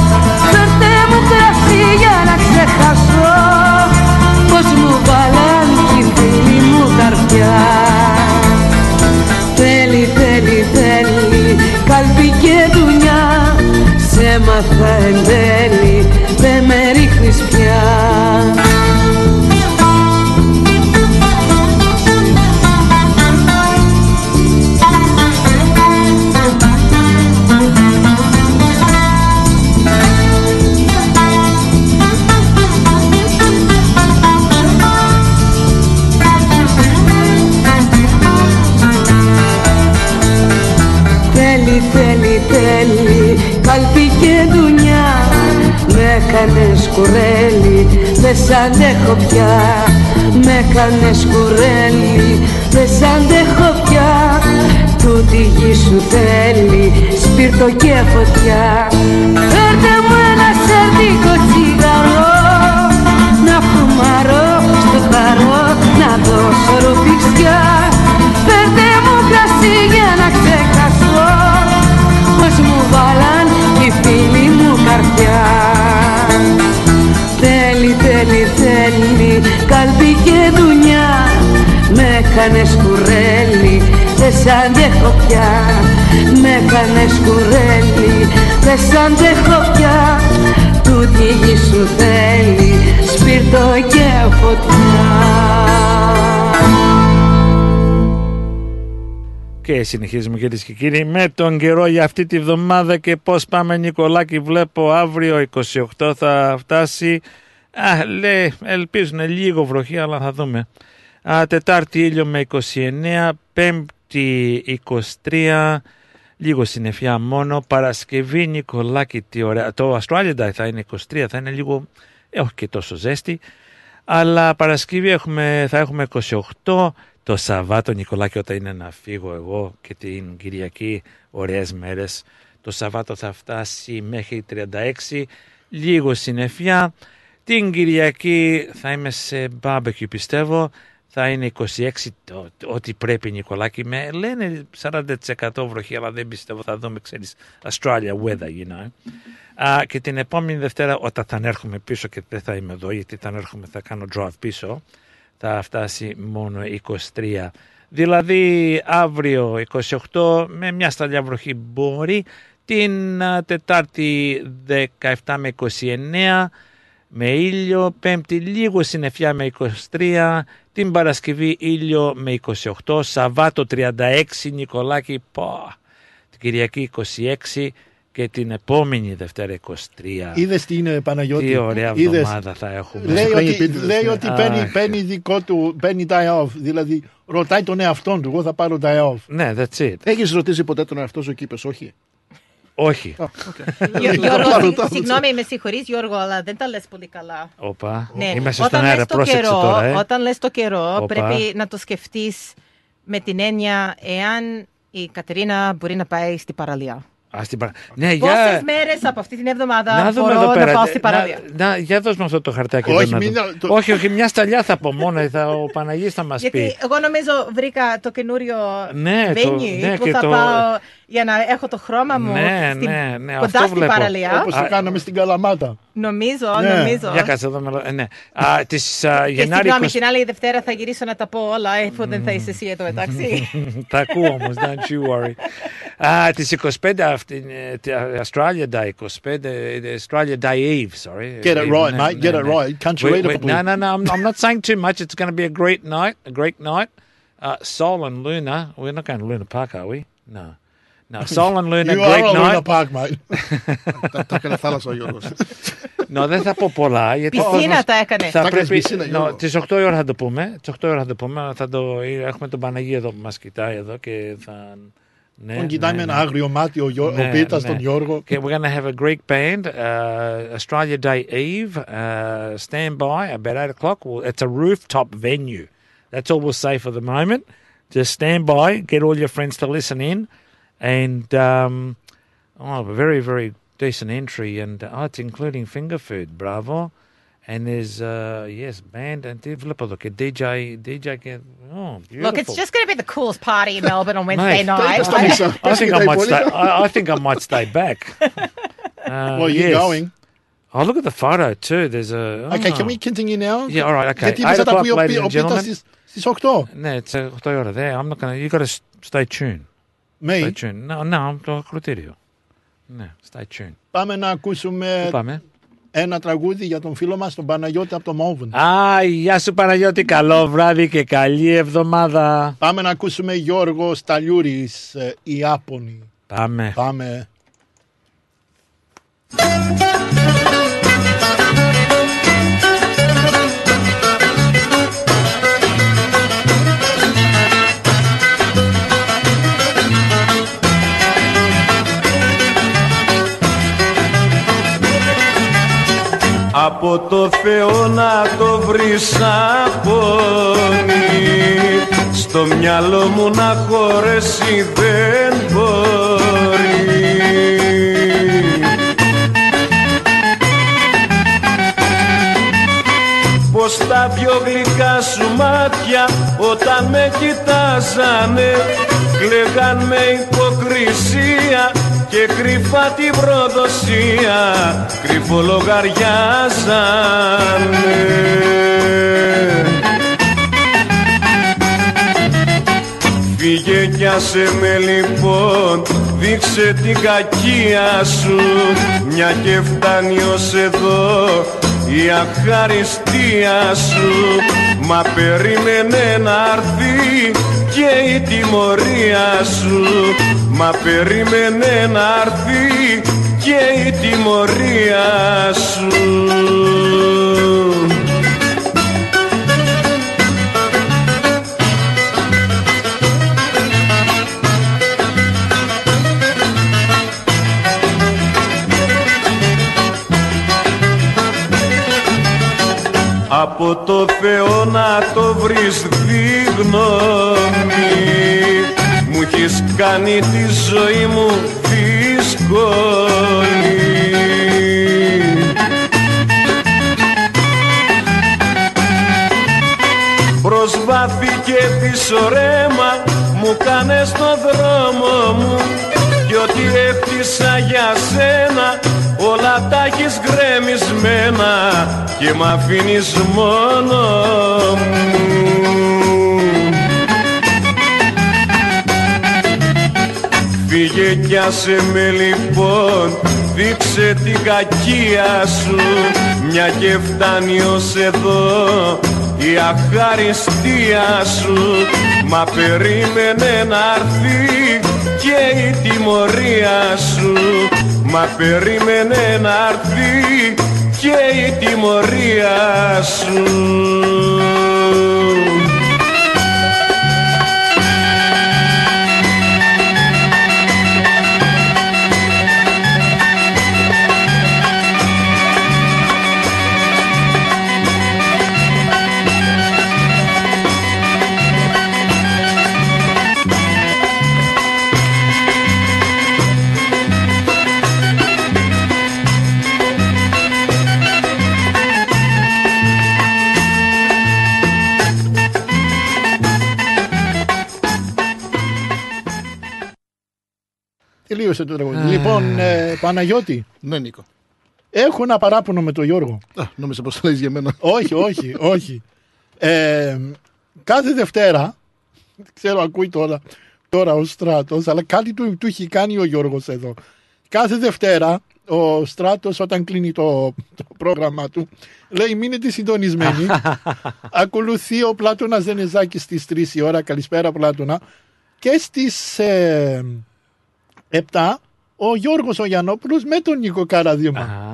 Σε Με έκανες κουρέλι, δεν σ' αντέχω πια. Με έκανες κουρέλι, δεν σ' αντέχω πια. Τούτη γη σου θέλει, σπίρτο και φωτιά. Φέρτε μου ένα σερτίκο τσιγαρό Να φουμαρώ στο χαρό, να δώσω ρουφιξιά. Φέρτε μου κρασί για να ξεχάσω Πως μου βάλαν οι φίλοι μου καρδιά Θέλει, θέλει, θέλει, καλπί και δουλειά. Με έκανες κουρέλι, δεν σ' αντέχω πια. Με έκανες κουρέλι, δεν σ' αντέχω πια. Τούτη η γη σου θέλει, σπίρτο και φωτιά Και συνεχίζουμε κυρίες και κύριοι με τον καιρό για αυτή τη βδομάδα και πώς πάμε Νικολάκη βλέπω αύριο 28 θα φτάσει. Α, λέει, ελπίζουν λίγο βροχή αλλά θα δούμε. Α, Τετάρτη ήλιο με 29 Πέμπτη 23 Λίγο συννεφιά μόνο. Παρασκευή Νικολάκη τι ωραία. Το Australian Day θα είναι 23 Θα είναι λίγο ε, όχι και τόσο ζέστη. Αλλά Παρασκευή έχουμε, θα έχουμε 28 το Σαββάτο Νικολάκη όταν είναι να φύγω εγώ και την Κυριακή ωραίες μέρες το Σαββάτο θα φτάσει μέχρι 36 λίγο συννεφιά την Κυριακή θα είμαι σε barbecue πιστεύω. Θα είναι 26 το, το- ό,τι πρέπει Νικολάκη. Με λένε 40% βροχή αλλά δεν πιστεύω. Θα δούμε ξέρεις Australia weather you know. Α, και την επόμενη Δευτέρα όταν θα έρχομαι πίσω και δεν θα είμαι εδώ γιατί θα έρχομαι θα κάνω drive πίσω θα φτάσει μόνο 23. Δηλαδή αύριο 28 με μια σταλιά βροχή μπορεί. Την α, Τετάρτη 17 με 29 με ήλιο. Πέμπτη λίγο συννεφιά με 23. Την Παρασκευή ήλιο με 28. Σαββάτο 36 Νικολάκη. Πω. Την Κυριακή 26 και την επόμενη Δευτέρα 23. Είδες τι είναι Παναγιώτη; Τι ωραία Είδες. εβδομάδα θα έχουμε. Λέει Παίρνει ότι, επίτηδες, λέει ναι. ότι Α, παίρνει, παίρνει δικό του, παίρνει die off. Δηλαδή ρωτάει τον εαυτόν του, εγώ θα πάρω die off. Ναι, that's it. Έχεις ρωτήσει ποτέ τον εαυτό σου και είπες όχι. Όχι. Γιώ- Γιώργο, συγ- συγγνώμη, με συγχωρείς Γιώργο, αλλά δεν τα λες πολύ καλά. Οπα. Ναι, Είμαστε στον όταν αέρα, λες το πρόσεξε καιρό, τώρα. Ε. Όταν λες το καιρό, Οπα. πρέπει να το σκεφτείς με την έννοια εάν η Κατερίνα μπορεί να πάει στην παραλία. Α, στην παρα... Ναι, Πόσες για... μέρες από αυτή την εβδομάδα Να δούμε μπορώ εδώ πέρα. να πάω Ε, στην παραλία; Να, να, για δώσ' μου αυτό το χαρτάκι. Όχι, εδώ να μην- δω. το- όχι, όχι, μια σταλιά θα πω μόνο. Θα, ο Παναγής θα μας Γιατί πει. εγώ νομίζω βρήκα το καινούριο Ναι, το- venue ναι, που και θα το- πάω για να έχω το χρώμα μου Ναι, στην- ναι, ναι, κοντά αυτό στην βλέπω. παραλία. Όπως το κάναμε στην Καλαμάτα. Νομίζω, Ναι. νομίζω. Για κάτσε εδώ. με λο- ε, ναι. Α, της, α, Και Γενάρη συγγνώμη, 20 την άλλη Δευτέρα θα γυρίσω να τα πω όλα, εφού δεν θα είσαι εσύ εδώ, εντάξει. Τα ακούω όμως, don't you worry. Α, τις 25 αυτή, ε, τη- Australia Day, 25, ε, Australia Day Eve, sorry. Get it Eve, right, ναι, mate, ναι, get it ναι. right. Can't you Wait, read it wait, properly? No, no, no, I'm, I'm not saying too much. It's going to be a great night, a great night. Uh, Sol and Luna, we're not going to Luna Park, are we? No. No, Sol and Luna, You great are a night. Luna Park, mate. Τα- Τα έκανε θάλασσα ο Γιώργος. No, δεν θα πω πολλά. Γιατί ο Πισίνα κόσμος τα έκανε. Θα Τα έκανες πρέπει. πισίνα, Γιώργο. No, τις 8 η ώρα θα το πούμε. Τις 8 η ώρα θα το πούμε. Θα το, έχουμε τον Παναγί εδώ που μας κοιτάει εδώ και θα. Ναι, Τον κοιτάει ναι, με ναι. ένα άγριο μάτι ο, Γιώ- ο Ναι, Πίτας ναι. τον Γιώργο. Okay, we're going to have a Greek band, uh, Australia Day Eve. Uh, stand by about eight o'clock. Well, it's a rooftop venue. That's all we'll say for the moment. Just stand by, get all your friends to listen in, and um, oh, very very decent entry, and oh, it's including finger food. Bravo. And there's uh, yes, band and developer, look at DJ DJ. Oh, beautiful. Look, it's just going to be the coolest party in Melbourne on Wednesday Mate, night. I. I think I might stay. I, I, think I might stay back. Uh, well, you're yes. going. Oh, look at the photo too. There's a. Oh. Okay, can oh. we continue now? Yeah, all right. Okay. Eight o'clock, ladies and gentlemen. Siz No, it's uh, 8 there. I'm not going to. You've got to stay tuned. Me? Stay tuned. No, no, το ακροτήριο. Ναι, stay tuned. Πάμε να ακούσουμε Πού πάμε; ένα τραγούδι για τον φίλο μας τον Παναγιώτη από το Μόβεν. Α, γεια σου Παναγιώτη, καλό βράδυ και καλή εβδομάδα. Πάμε να ακούσουμε Γιώργο Σταλιούρης, ε, Ιάπωνη. Πάμε. Πάμε. Από το Θεό να το βρεις απόνη Στο μυαλό μου να χωρέσει δεν μπορεί. Πως τα δυο γλυκά σου μάτια όταν με κοιτάζανε Κλαίγαν με υποκρισία και κρυφά τη προδοσία κρυφολογαριάζανε Φύγε κι άσε με λοιπόν, δείξε την κακία σου. Μια και φτάνει ως εδώ η αχαριστία σου. Μα περίμενε να έρθει και η τιμωρία σου. Μα περίμενε να έρθει και η τιμωρία σου Από το Θεό να το βρεις δίγνωμη. Μου έχεις κάνει τη ζωή μου δύσκολη. Προσβάθη και πίσω ρέμα μου κάνες το δρόμο μου. Κι ό,τι έχτισα για σένα όλα τα έχεις γκρεμισμένα και μ' αφήνεις μόνο μου. Φύγε κι άσε με λοιπόν, δείξε την κακία σου. Μια και φτάνει ως εδώ η αχαριστία σου. Μα περίμενε να έρθει και η τιμωρία σου Μα περίμενε να έρθει και η τιμωρία σου Τελείωσε το τραγούδι. Α. Λοιπόν, ε, Παναγιώτη. Ναι, Νίκο. Έχω ένα παράπονο με τον Γιώργο. Α, νόμιζα πως το λες για μένα. όχι, όχι, όχι. Ε, κάθε Δευτέρα, δεν ξέρω ακούει τώρα, τώρα ο Στράτος, αλλά κάτι του, του έχει κάνει ο Γιώργος εδώ. Κάθε Δευτέρα ο Στράτος όταν κλείνει το, το πρόγραμμα του λέει μείνετε συντονισμένοι. Ακολουθεί ο Πλάτωνας Δενεζάκης στις 3 η ώρα. Καλησπέρα Πλάτωνα. Και στις ε, 7 ο Γιώργος ο Γιαννόπουλος με τον Νίκο Καραδίμα.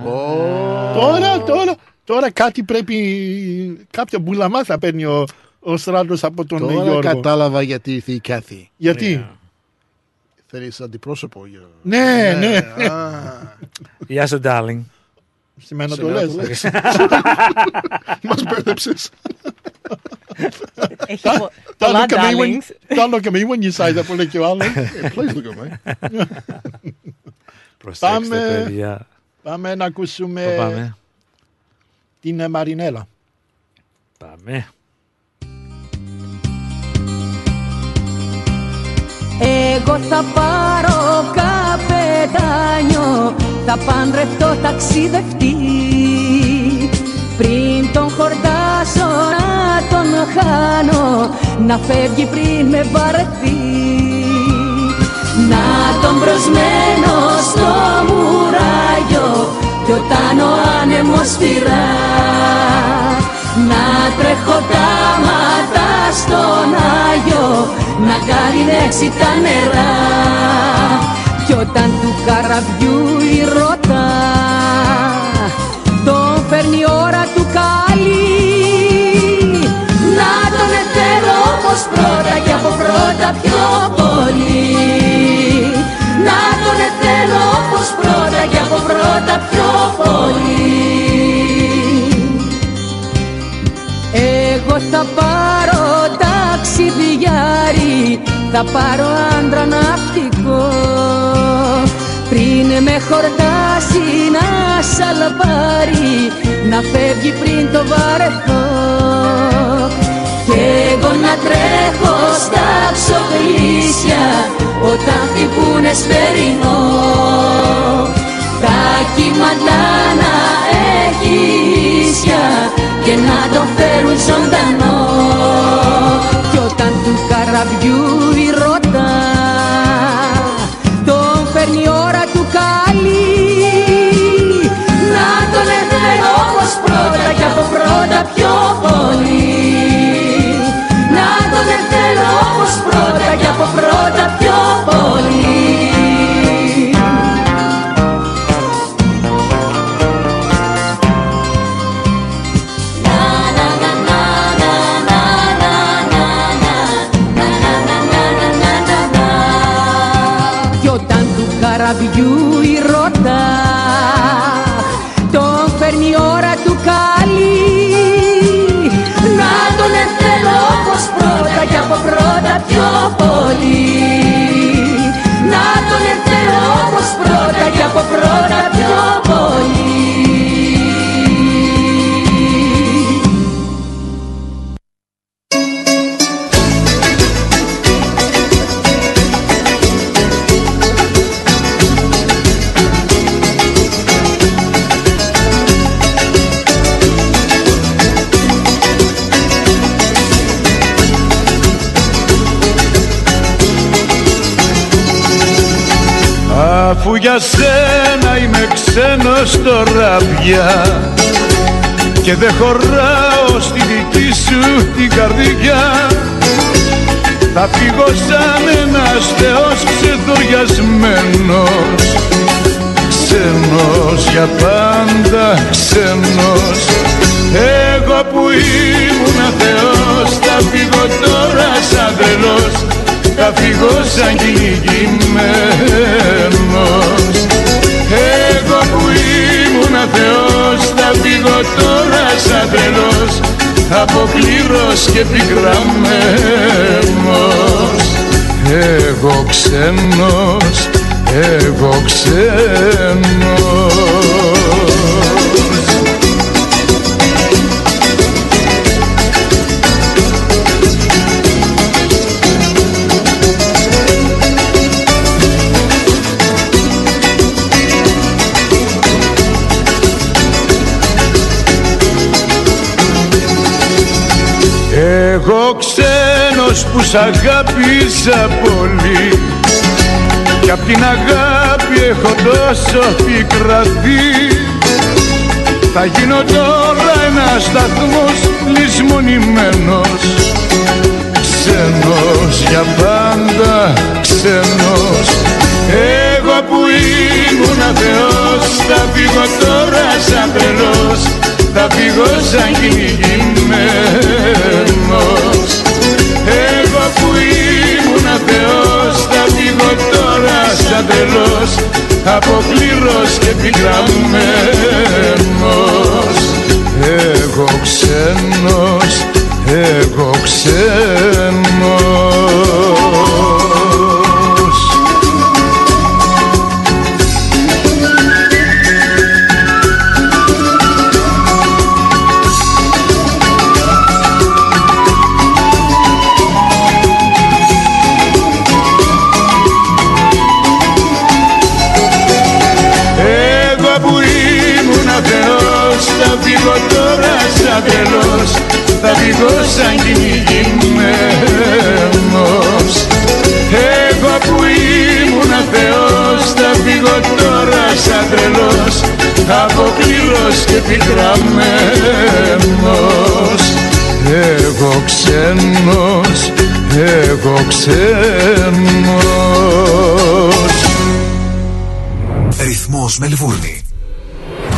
Τώρα, τώρα, τώρα κάτι πρέπει, κάποια μπουλαμά θα παίρνει ο, ο Στράτος από τον Τώρα Γιώργο. κατάλαβα γιατί ήρθε η Κάθη. Γιατί; Θέλεις αντιπρόσωπο για... Ναι, ναι. α. Γεια σου, darling. Σε μένα Σε το μένα λες. το λες. Μας μπέρδεψες. Έχει πο- Don't πολλά look, at me when, darlings. don't look at me when you say that, που λέει και ο άλλος. Please look at me. Προσέξτε, Πάμε. παιδιά. Πάμε να ακούσουμε Πού πάμε. την ε, Μαρινέλα. Πάμε. Εγώ θα πάρω καπετάνιο Θα παντρευτώ ταξιδευτή Πριν τον χορτάσω να τον χάνω Να φεύγει πριν με βαρεθεί Να τον προσμένω στο μουράγιο Κι όταν ο άνεμος φυρά. Να τρέχω τα μάτα στον Άγιο Να καρινέξει τα νερά. Κι όταν του καραβιού η ρωτά Τον φέρνει πρώτα πιο πολύ. Να τον θέλω όπως πρώτα και από πρώτα πιο πολύ. Εγώ θα πάρω ταξιδιάρι Θα πάρω άντρα ναυτικό. Πριν με χορτάσει να σαλπάρει Να φεύγει πριν το βαρεθώ Κι εγώ να τρέχω στα ξοπλίσια Όταν χτυπούνε σφαιρινό. Τα κύματα να έχει ίσια και να το φέρουν ζωντανό. Κι όταν του καραβιού η ρωτά τον φέρνει η ώρα του καλή να τον θέλω όπως πρώτα και από πρώτα πιο πολύ όπως πρώτα ξένος τώρα πια Και δεν χωράω στη δική σου την καρδιά. Θα φύγω σαν ένας θεός ξεδοριασμένος Ξένος για πάντα ξένος. Εγώ που ήμουν θεός θα φύγω τώρα σαν τρελός θα φύγω σαν κυνηγημένος. Εγώ που ήμουν θεός θα φύγω τώρα σαν τρελός. Αποκλήρος και πικραμένος. Εγώ ξένος, εγώ ξένος ξένος που σ' αγάπησα πολύ. Κι απ' την αγάπη έχω τόσο πικραθεί Θα γίνω τώρα ένας σταθμός λησμονημένος. Ξένος για πάντα, ξένος. Εγώ που ήμουν θεός θα φύγω τώρα σαν τρελός. Θα φύγω σαν κυνηγημένος σαν τρελός Αποκλήρος και πικραμένος Εγώ ξένος, εγώ ξένος θα φύγω σαν κυνηγημένος Εγώ που ήμουν θεός θα φύγω τώρα σαν τρελός. Αποκλήρος και πικραμένος Εγώ ξένος, εγώ ξένος. Ρυθμός Μελβούρνη.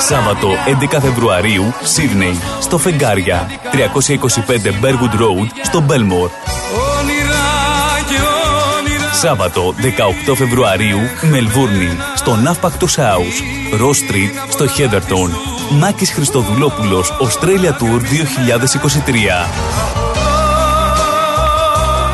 Σάββατο 11 Φεβρουαρίου, Σίδνεϊ, στο Φεγγάρια, 325 Bergwood Road, στο Μπέλμορ. όνειρα και όνειρα Σάββατο 18 Φεβρουαρίου, Μελβούρνη, στο Ναύπακτος House, Ross Street, στο Heatherton. Μάκης Χριστοδουλόπουλος, Australia Tour 2023.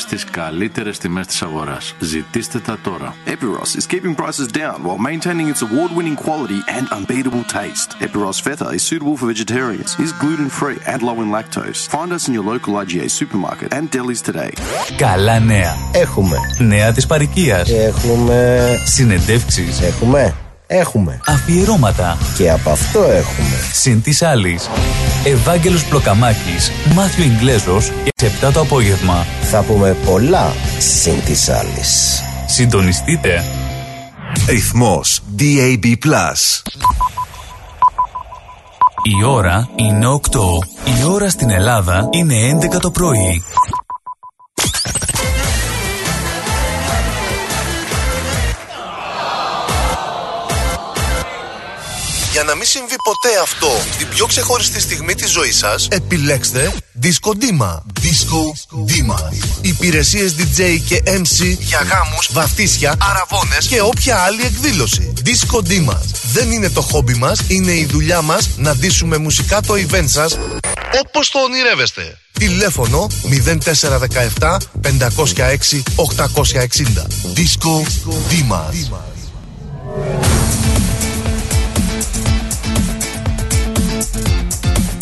στις καλύτερες τιμές της αγοράς. Ζητήστε τα τώρα. Epiros is keeping prices down while maintaining its award winning quality and unbeatable taste. Epiros Feta is suitable for vegetarians, is gluten free and low in lactose. Find us in your local IGA supermarket and delis today. Καλά νέα. Έχουμε. Νέα της παροικίας. Έχουμε. Συνεντεύξεις. Έχουμε. Έχουμε. Αφιερώματα. Και από αυτό έχουμε. Συν της άλλης. Ευάγγελος Πλοκαμάκης, Μάθιο Ιγκλέζος και σε 7 το απόγευμα. Θα πούμε πολλά συν της άλλης. Συντονιστείτε. Ρυθμός DAB+. Η ώρα είναι 8. Η ώρα στην Ελλάδα είναι 11 το πρωί. Για να μην συμβεί ποτέ αυτό την πιο ξεχωριστή στιγμή της ζωής σας, επιλέξτε Disco Dima. Disco Dima. Υπηρεσίες DJ και MC για γάμους, βαφτίσια, αραβώνες και όποια άλλη εκδήλωση. Disco Dima. Δεν είναι το χόμπι μας, είναι η δουλειά μας να ντύσουμε μουσικά το event σας όπως το ονειρεύεστε. Τηλέφωνο 0417 506 860. Disco Dima.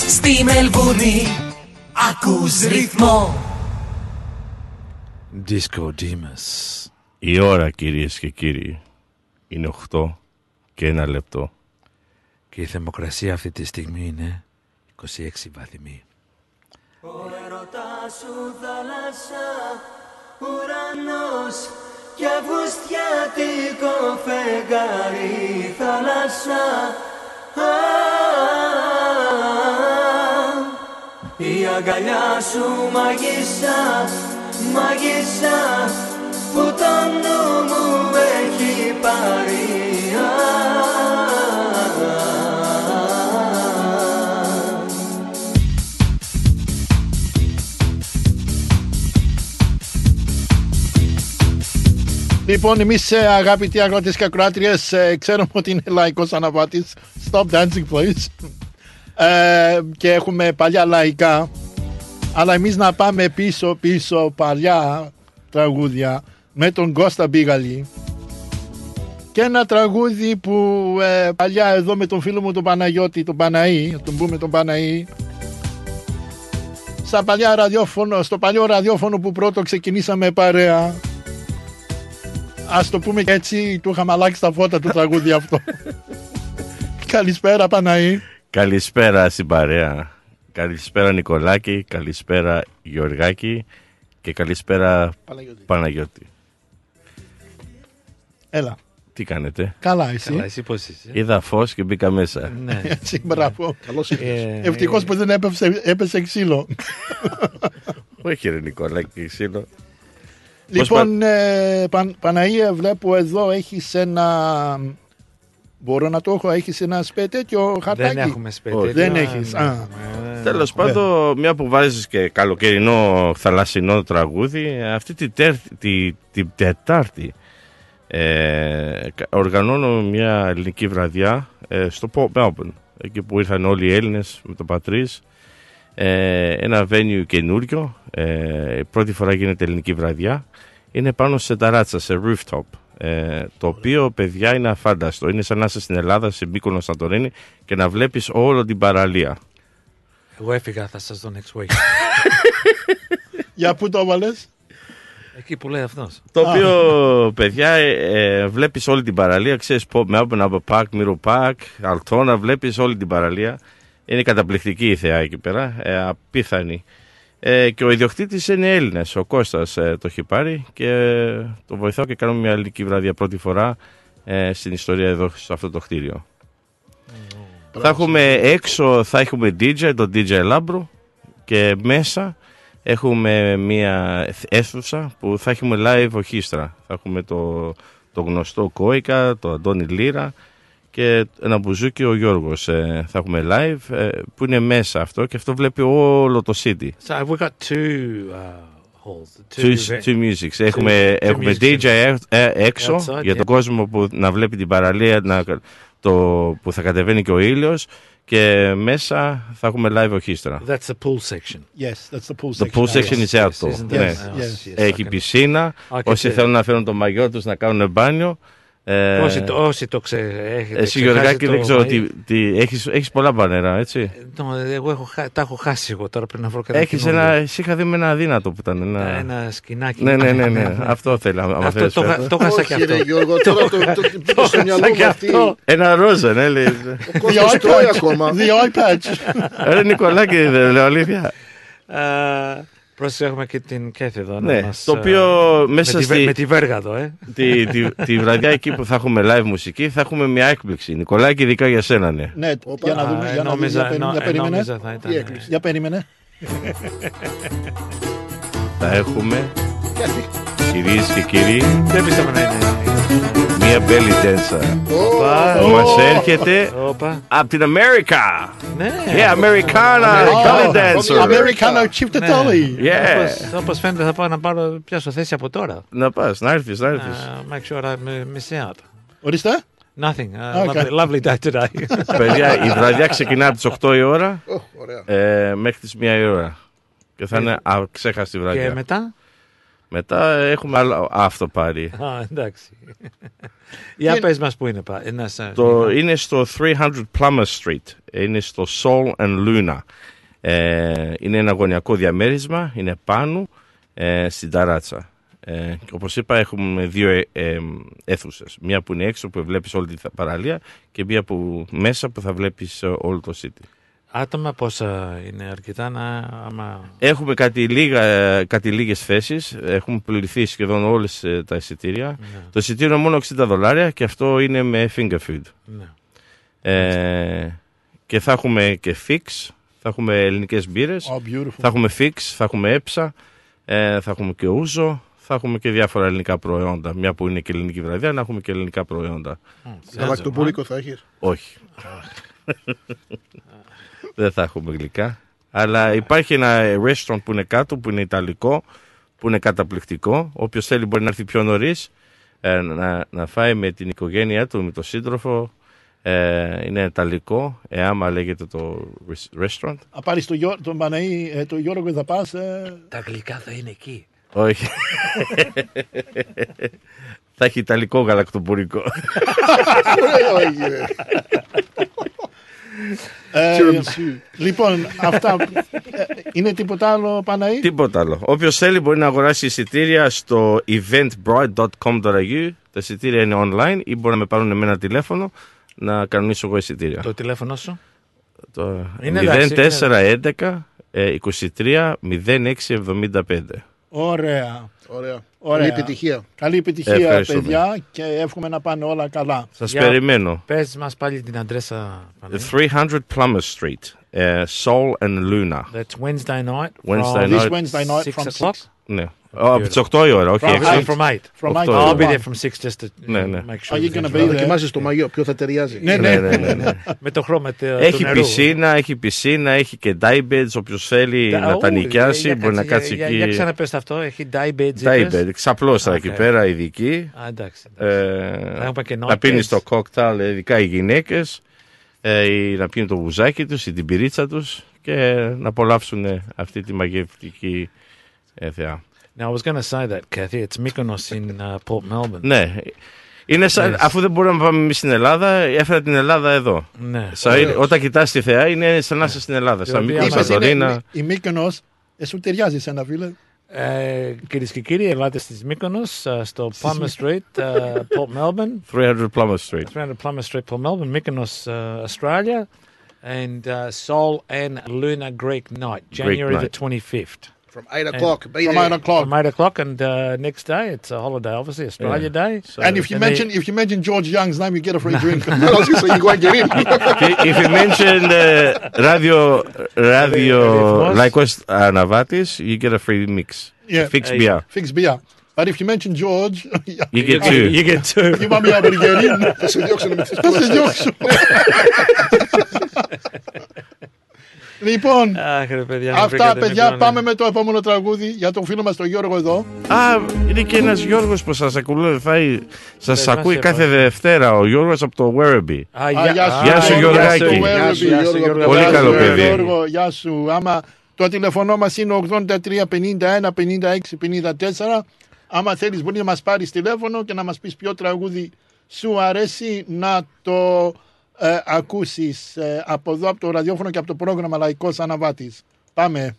Στη Μελβούνι ακούς ρυθμό Disco Dimas. Η ώρα κυρίες και κύριοι είναι 8 και ένα λεπτό. Και η θερμοκρασία αυτή τη στιγμή είναι 26 βαθμοί. Ο έρωτας σου θάλασσα, ουρανός και αυγουστιάτικο φεγγάρι θάλασσα. Α, η αγκαλιά σου μαγισσα, μαγισσα που το νου μου έχει πάρει. Λοιπόν, εμείς αγαπητοί αγρότες και ακροάτριες, ξέρουμε ότι είναι λαϊκός αναβάτης. Stop dancing, please. Ε, και έχουμε παλιά λαϊκά. Αλλά εμείς να πάμε πίσω, πίσω, παλιά τραγούδια με τον Κώστα Μπίγαλη. Και ένα τραγούδι που ε, παλιά εδώ με τον φίλο μου τον Παναγιώτη, τον Παναή, τον πούμε τον Παναή, στα παλιά ραδιόφωνο, στο παλιό ραδιόφωνο που πρώτο ξεκινήσαμε παρέα. Ας το πούμε και έτσι, του είχαμε αλλάξει τα φώτα του τραγούδι αυτό. Καλησπέρα Παναή. Καλησπέρα στην παρέα. Καλησπέρα Νικολάκη, καλησπέρα Γεωργάκη και καλησπέρα Παναγιώτη. Παναγιώτη. Έλα. Τι κάνετε; Καλά εσύ. Καλά, εσύ πώς είσαι; Είδα φως και μπήκα μέσα. Ναι. Έτσι, μπράβο. Καλώς Ε, Ευτυχώς που δεν έπεσε, έπεσε ξύλο. Όχι ρε Νικολάκη, ξύλο. λοιπόν, ε, Παν- Παναγία, βλέπω εδώ έχεις ένα... Μπορώ να το έχω, έχεις ένα σπέ τέτοιο χαρτάκι. Δεν έχουμε σπέ Όχι. τέτοιο, Δεν α, έχεις. ναι. Α. Τέλος πάντων, μια που βάζεις και καλοκαιρινό θαλασσινό τραγούδι, αυτή τη, τέρ, τη, την Τετάρτη ε, κα- οργανώνω μια ελληνική βραδιά ε, στο Pop Melbourne, εκεί που ήρθαν όλοι οι Έλληνες με τον Πατρίς. Ε, ένα venue καινούριο, ε, πρώτη φορά γίνεται ελληνική βραδιά. Είναι πάνω σε ταράτσα, σε rooftop. Ε, το οποίο, παιδιά, είναι αφάνταστο. Είναι σαν να είσαι στην Ελλάδα, σε Μύκονο Σαντορίνη και να βλέπεις όλη την παραλία. Εγώ έφυγα, θα σας δω next week. Για πού το έβαλες; Εκεί που λέει αυτός. Το οποίο, παιδιά, ε, ε, βλέπεις όλη την παραλία. Ξέρεις, Pop Melbourne, από Park, Miro Park, Altona, βλέπεις όλη την παραλία. Είναι καταπληκτική η θεά εκεί πέρα, ε, απίθανη. Ε, και ο ιδιοκτήτης είναι Έλληνας, ο Κώστας ε, το έχει πάρει και το βοηθάω και κάνουμε μια ελληνική βραδιά πρώτη φορά ε, στην ιστορία εδώ σε αυτό το κτίριο. Θα έχουμε έξω, θα έχουμε DJ, τον DJ Λάμπρο και μέσα έχουμε μια αίθουσα που θα έχουμε live ορχήστρα. Θα έχουμε το, το γνωστό Κόικα, το Αντώνη Λύρα και ένα μπουζούκι ο Γιώργος. Ε, θα έχουμε live ε, που είναι μέσα αυτό και αυτό βλέπει όλο το city. So we've got two uh, halls. Two, ve- two musics. Έχουμε, two έχουμε musics DJ ε- ε- έξω outside, για yeah. τον κόσμο που να βλέπει την παραλία να, το, που θα κατεβαίνει και ο ήλιος και μέσα θα έχουμε live ορχήστρα. That's the pool section. Yes, that's the pool Το section. pool section Yes, is yes, outdoor. isn't it? Ναι. Yes, yes, I Έχει can- πισίνα. I can Όσοι see θέλουν να φέρουν το μαγιό τους να κάνουν μπάνιο. Ε, Όσοι το, όσοι το ξε, έχετε εσύ ξεχάσει Γιωργάκη το δεν ξέρω μαΐ- τι, τι, έχεις, έχεις πολλά μπανερά έτσι. No, εγώ έχω, χα- τα έχω χάσει εγώ τώρα πρέπει να βρω κάτι Έχεις ένα, εσύ είχα δει με ένα αδύνατο που ήταν. Ένα, Ένα σκηνάκι. Ναι, ναι, ναι, ναι. αυτό θέλω. άμα Αυτό θέλεις το, φέρτε. χα- το χάσα και Όχι, αυτό. ρε Γιώργο, τώρα το, το, το, το, στο μυαλό μου αυτή. Ένα ρόζα, ναι, λέει. Ο κόσμος τρώει ακόμα. The eye patch. Ρε Νικολάκη, δεν λέω αλήθεια. Ε, Πρόσεχε, έχουμε και την Κέθη εδώ. να Ναι, μας, το ε, οποίο με μέσα τη, βε- στη- με τη βέργα εδώ, ε. τη, τη, τη βραδιά εκεί που θα έχουμε live μουσική θα έχουμε μια έκπληξη. Νικολάκη, ειδικά για σένα, ναι. Ναι, για να δούμε. Α, Για να δούμε. νόμιζα- Για περί- νο- για ε, περίμενε. νόμιζα θα ήταν, Τι ε, έκπληξη. Για περίμενε. Θα έχουμε, κυρίες και κύριοι, Δεν πίστευα να είναι. μια belly dancer Οπα. που μας έρχεται Όπα. από την Αμέρικα. Ναι. Yeah, Americana, Americana. belly dancer. Americano Chief Ναι. Tatali. Yeah. Όπως, όπως φαίνεται θα πάω να πάρω πιάσω θέση από τώρα. Να πας, να έρθεις, να έρθεις. Uh, make sure I miss out. Ορίστε. Nothing. Uh, Okay. lovely, lovely day today. Παιδιά, η βραδιά ξεκινά από τις 8 η ώρα Ω, ωραία. ε, μέχρι τις 1 η ώρα. Και θα είναι αξέχαστη βραδιά. και μετά; Μετά έχουμε άλλο αυτό πάρει. Α, εντάξει. Για πες μας που είναι. πα- Ένας, ε, Το, είναι στο 300 Plummer Street. Είναι στο Soul and Luna. Ε, είναι ένα γωνιακό διαμέρισμα. Είναι πάνω ε, στην ταράτσα. Ε, και όπως είπα έχουμε δύο ε, ε, αίθουσες. Μία που είναι έξω που βλέπεις όλη την παραλία και μία που μέσα που θα βλέπεις ε, όλο το city. Άτομα πόσα είναι αρκετά να άμα... Έχουμε κάτι, λίγα, ε, κάτι λίγες θέσεις, έχουμε πληρωθεί σχεδόν όλες ε, τα εισιτήρια. Ναι. Το εισιτήριο είναι μόνο 60 δολάρια και αυτό είναι με finger food. Ναι. Ε, και θα έχουμε και fix, θα έχουμε ελληνικές μπύρες, Oh, beautiful. θα έχουμε fix, θα έχουμε έψα, ε, θα έχουμε και ούζο, θα έχουμε και διάφορα ελληνικά προϊόντα. Μια που είναι και ελληνική βραδιά, να έχουμε και ελληνικά προϊόντα. Γαλακτοπούρικο θα έχεις. Όχι. Δεν θα έχουμε γλυκά. Αλλά υπάρχει ένα restaurant που είναι κάτω, που είναι ιταλικό, που είναι καταπληκτικό. Όποιος θέλει μπορεί να έρθει πιο νωρίς να, να φάει με την οικογένειά του, με τον σύντροφο. Ε, είναι ιταλικό, εάμα λέγεται το restaurant. Θα πάρεις τον Γιώ- τον Παναή, ε, τον Γιώργο θα πας. Τα γλυκά θα είναι εκεί. Όχι. θα έχει ιταλικό γαλακτοπουρικό. Όχι, ρε. Ε, Tiramisu. Λοιπόν, αυτά. ε, είναι τίποτα άλλο, Παναή; Τίποτα άλλο. Όποιος θέλει μπορεί να αγοράσει εισιτήρια στο eventbrite.com.au. Τα εισιτήρια είναι online ή μπορεί να με πάρουν με ένα τηλέφωνο να κανονίσω εγώ εισιτήρια. Το τηλέφωνο σου; Το Είναι εντάξει, 0411 ε, 23 0675. Ωραία. Ωραία. Ωραία. Καλή επιτυχία. Καλή επιτυχία, Ευχαριστούμε. παιδιά, και εύχομαι να πάνε όλα καλά. Σας περιμένω. Πες μας πάλι την αντρέσα. Παναή. 300 Plummer Street, ε, Soul and Luna. That's Wednesday night. Wednesday from night. This Wednesday night Six from o'clock; six. Ναι. Από τις 8 η ώρα, όχι From 6. eight. From 8. From Οκτώ eight η I'll ώρα. be to there one. from 6 just to Ναι, ναι. make Are sure. you things gonna are be Να right. there? δοκιμάσεις το μαγείο, ποιο θα ταιριάζει. Ναι, Ναι, ναι. ναι, ναι, ναι. Με το χρώμα τε- του Έχει νερού. πισίνα, έχει πισίνα, έχει και dye beds. Όποιος θέλει Τα- να τα Ω, νοικιάσει για- μπορεί να για- κάτσει για- εκεί. Για ξαναπες αυτό, έχει dye beds. Dye είπες. bed, ξαπλώστρα εκεί Οκ. πέρα, ειδική. Α, εντάξει. Ε, έχουμε και να night πίνεις beds. το κόκταλ, ειδικά οι γυναίκες, ε, ή να πίνουν το βουζάκι τους ή την πυρίτσα τους και να απολαύσουν αυτή τη μαγευτική ε, θεά. Now, I was going to say that, Kathy. It's Mykonos in uh, Port Melbourne. Ναι. Είναι σαν, Yes. αφού δεν μπορούμε να πάμε εμεί στην Ελλάδα, έφερα την Ελλάδα εδώ. Ναι. Σαν- Ωραίος. όταν κοιτάς τη θεά, είναι σαν να είσαι στην Ελλάδα. Σαν οποία Μύκονος, μας Είπες, είναι Σαντορίνα. η Μύκονος, ε, σου ταιριάζει σε ένα φίλε. Ε, Κυρίες και κύριοι, ελάτε στις Mykonos, uh, στο Plummer Street, uh, Port Melbourne. 300 Plummer Street. 300 Plummer Street, Port Melbourne, Mykonos, uh, Australia, and uh, Sol and Lunar Greek Night, January night. the 25th. from eight o'clock. Be from there. eight o'clock. From eight o'clock, and uh, next day it's a holiday, obviously Australia yeah. Day. So and if you mention they... if you mention George Young's name, you get a free drink. So you won't get in. if you mention uh, Radio Radio Lycos Anavatis, uh, you get a free mix. Yeah, fix hey. beer. fix beer. But if you mention George, you get two. You get two. You won't be able to get in. This is Yorkshire. This is Λοιπόν, Αχ, ρε παιδιά, με αυτά βρήκατε παιδιά, μικρό, ναι. πάμε με το επόμενο τραγούδι για τον φίλο μας τον Γιώργο εδώ. Α, είναι και ένας Γιώργος που σας ακολουθάει, σας Δεν ακούει μας κάθε είπα. Δευτέρα, ο Γιώργος από το Werribee. Α, Α, γεια- γεια α, σου, Γεια σου, Γιωργάκη. Γιώργο, Γεια σου, Γιώργο. γεια σου, Γιώργο. Πολύ Γεια καλό σου, παιδί. Γιώργο, γεια σου. Άμα το τηλεφωνό μας είναι 83 51 56 54. Άμα θέλεις μπορεί να μας πάρεις τηλέφωνο και να μας πεις ποιο τραγούδι σου αρέσει να το ε, ακούσεις ε, από εδώ από το ραδιόφωνο και από το πρόγραμμα Λαϊκός Αναβάτης. Πάμε.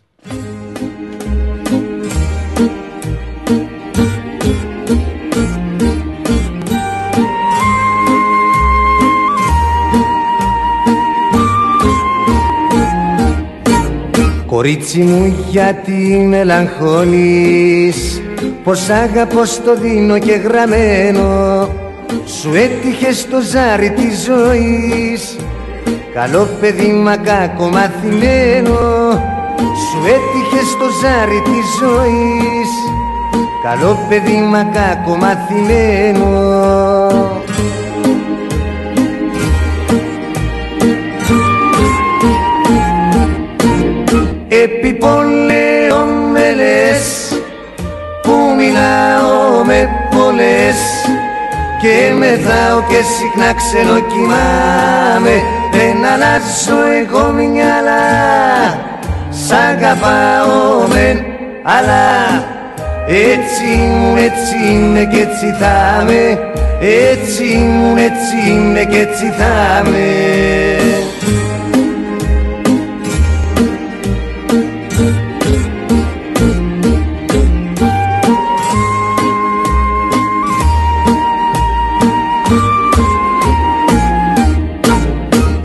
Κορίτσι μου γιατί μελαγχολείς Πως αγαπώ στο δίνω και γραμμένο Σου έτυχε στο ζάρι της ζωής. Καλό παιδί μα κακό μαθημένο. Σου έτυχε στο ζάρι της ζωής. Καλό παιδί μα κακό μαθημένο. Επιπολέων με λες Που μιλάω με πολλές Και μεθάω και συχνά ξενοκοιμάμαι. Δεν αλλάζω εγώ μυαλά. Σ' αγαπάω μεν Αλλά έτσι ήμουν, έτσι είναι και έτσι θα είμαι. Έτσι ήμουν, έτσι είναι και έτσι θα είμαι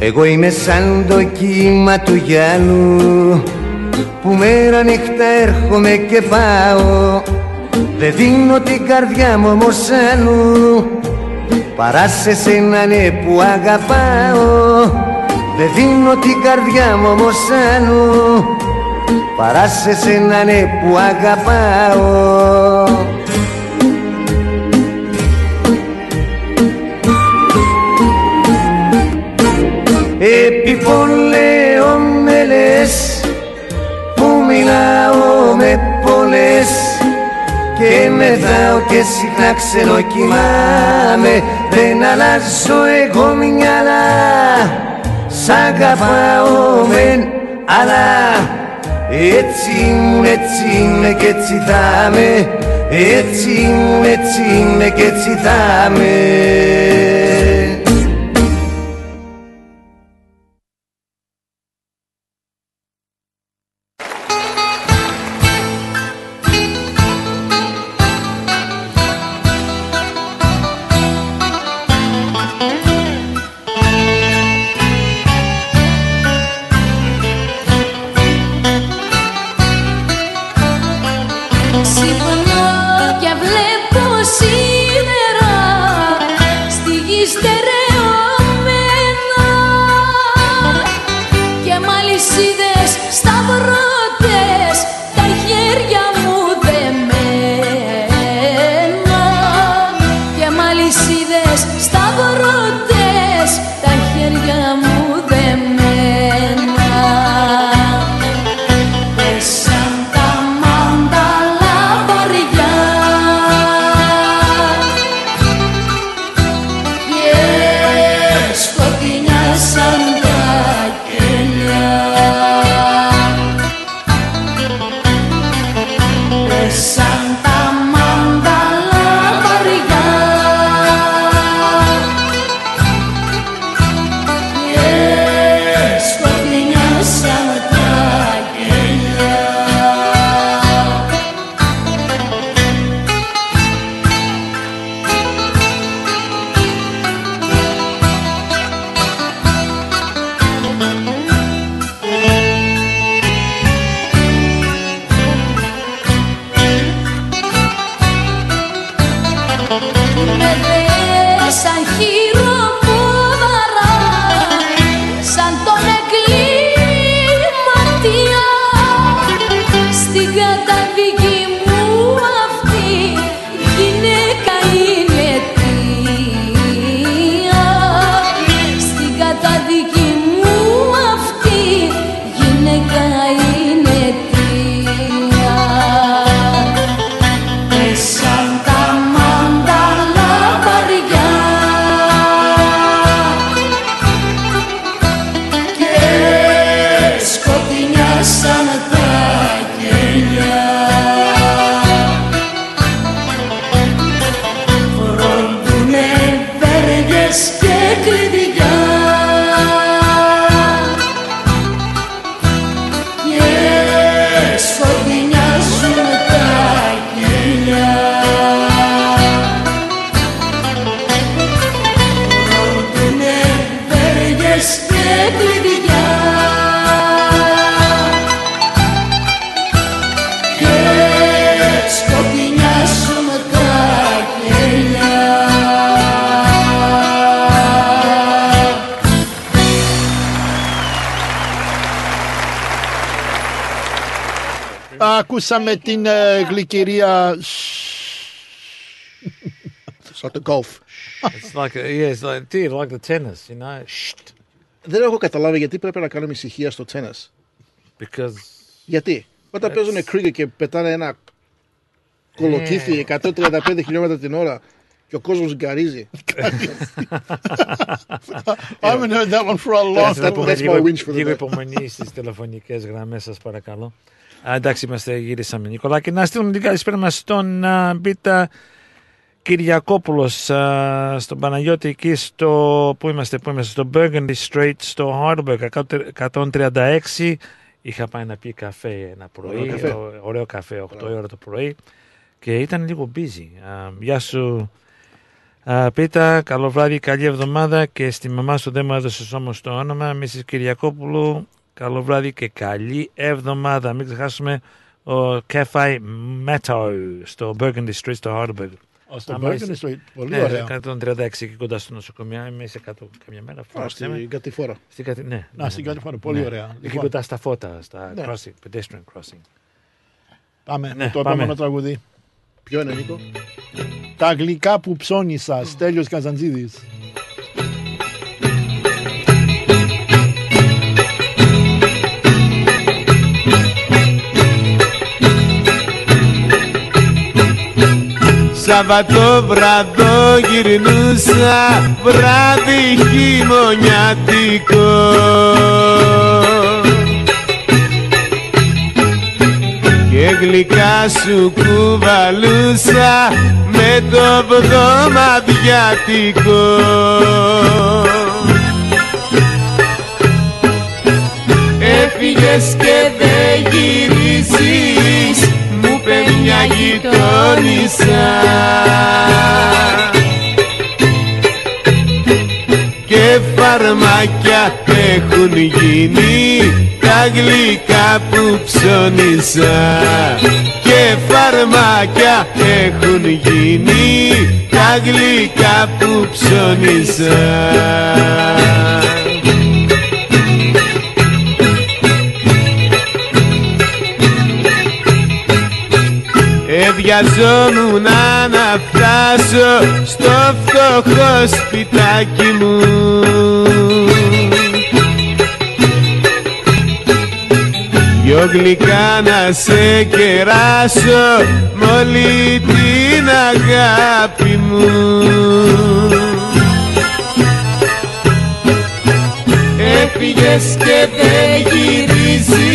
Εγώ είμαι σαν το κύμα του γυάλου που μέρα νύχτα έρχομαι και πάω δεν δίνω την καρδιά μου όμως άλλου παρά σε σένα ναι που αγαπάω. Δεν δίνω την καρδιά μου όμως άλλου παρά σε σένα ναι που αγαπάω Επιπολαιόμελες που μιλάω με πολλές. Και μετράω και συχνά ξενοκοιμάμαι δεν αλλάζω εγώ μυαλά. Σ' αγαπάω μεν αλλά έτσι ήμουν, έτσι είμαι και έτσι θα είμαι. Έτσι ήμουν, έτσι είμαι και έτσι θα είμαι Ακούσαμε την ε, γλυκυρία σαν το golf. It's like, yeah, it's like, dude, like the tennis, you know. Shh. Δεν έχω καταλάβει γιατί πρέπει να κάνουμε ησυχία στο τέννις. Because Γιατί. Όταν That's- παίζουν cricket και πετάνε ένα κολοκύθι 135 χιλιόμετρα την ώρα και ο κόσμος γκαρίζει. I haven't heard that one for a long That's- time. that's my λίγο, winch for the λίγο day. υπομονή στι τηλεφωνικέ γραμμέ σα, παρακαλώ. Α, εντάξει, είμαστε, γυρίσαμε Νικολάκη. Να στείλουμε την καλησπέρα μας στον α, Μπίτα Κυριακόπουλος, στον Παναγιώτη, εκεί στο. Πού είμαστε, πού είμαστε, στο Burgundy Street, στο Heidelberg 136. Είχα πάει να πει καφέ ένα πρωί, Ωραίο καφέ. ω- ωραίο καφέ, 8 η ώρα το πρωί και ήταν λίγο busy. Α, γεια σου Α, Πίτα, καλό βράδυ, καλή εβδομάδα και στη μαμά σου δεν μου έδωσες όμως το όνομα. Μrs. Κυριακόπουλου, καλό βράδυ και καλή εβδομάδα. Μην ξεχάσουμε ο Cafe Meadow στο Burgundy Street στο Heidelberg. Ω, στο Άμα Burgundy είσαι- Street. Πολύ ναι, ωραία. 136 εκεί κοντά στο νοσοκομείο. Είμαι σε κάτω καμιά μέρα. Α, φώναξε με. στην κατηφόρα. Στην κατη... Ναι, Να, στην κατηφόρα. Πολύ ωραία. Εκεί Λοιπόν. κοντά στα φώτα, στα Ναι. crossing, pedestrian crossing. Πάμε Ναι, με το πάμε. επόμενο τραγουδί. Ποιο είναι, Νίκο; Τα γλυκά που ψώνισα, Στέλιος Καζαντζίδης. Σαββατόβραδο γυρνούσα βράδυ χειμωνιάτικο. Και γλυκά σου κουβαλούσα με το βδομαδιάτικο. Έφυγες και δεν γυρίζεις μου είπε μια γειτόνισσα. Και φαρμάκια έχουν γίνει τα γλυκά που ψώνισα και φαρμάκια έχουν γίνει τα γλυκά που ψώνισα Εδιαζόμουν να φτάσω στο φτωχό σπιτάκι μου. Δυο γλυκά να σε κεράσω μ' όλη την αγάπη μου. Έφυγες και δεν γυρίζεις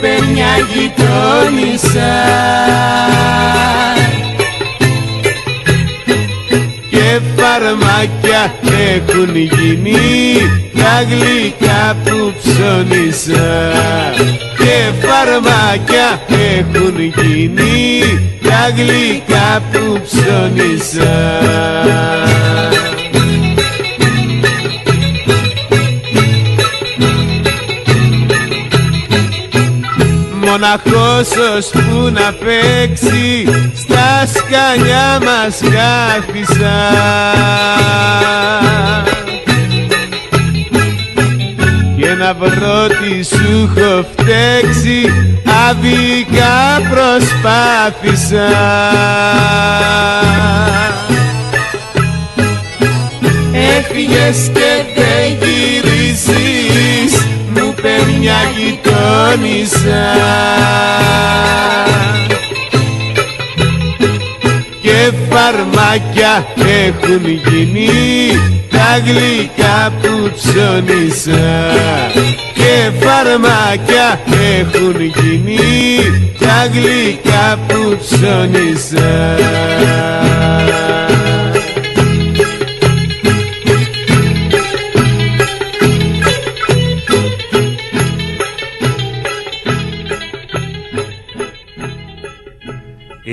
μου είπε μια γειτόνισσα. Και φαρμάκια έχουν γίνει τα γλυκά που ψώνισα και φαρμάκια έχουν γίνει τα γλυκά που ψώνισα Μοναχός ως που να παίξει στα σκαλιά μας γράφησα και να βρω τι σου έχω φταίξει άδικα προσπάθησα. Έφυγες και δεν γυρίζεις. μου είπε μια γειτόνισσα και φαρμάκια έχουν γίνει τα γλυκά που ψώνισα και φαρμάκια έχουν γίνει τα γλυκά που ψώνισα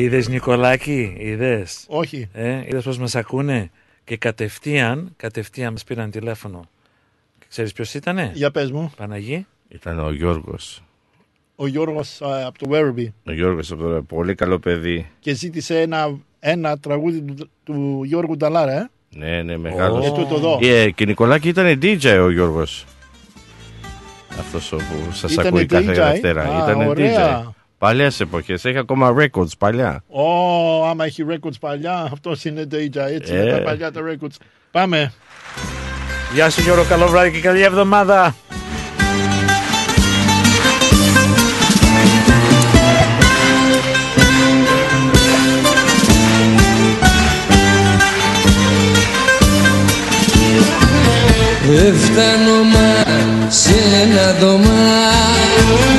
Είδες Νικολάκη, είδες; Όχι. Ε, είδες πώς μας ακούνε; Και κατευθείαν, κατευθείαν μας πήραν τηλέφωνο. Ξέρεις ποιος ήτανε, Για πες μου. Παναγί. Ήταν ο Γιώργος. Ο Γιώργος α, από το Werribee Ο Γιώργος από το πολύ καλό παιδί. και ζήτησε ένα, ένα τραγούδι του, του Γιώργου Νταλάρα, ε. Ναι, ναι, μεγάλος. Και τούτο εδώ. Ε, και Νικολάκη ήταν DJ ο Γιώργος. Αυτός ο που σας Ήτανε ακούει κάθε DJ? Δευτέρα. Α, Ήταν ωραία. DJ. Παλιές εποχές. Έχει ακόμα records παλιά. Ω, άμα έχει records παλιά, αυτός είναι DJ, έτσι με Ε. τα παλιά τα records. Πάμε. Γεια σου Γιώργο, καλό βράδυ και καλή εβδομάδα. Δεν φτάνω μα σε ένα δωμά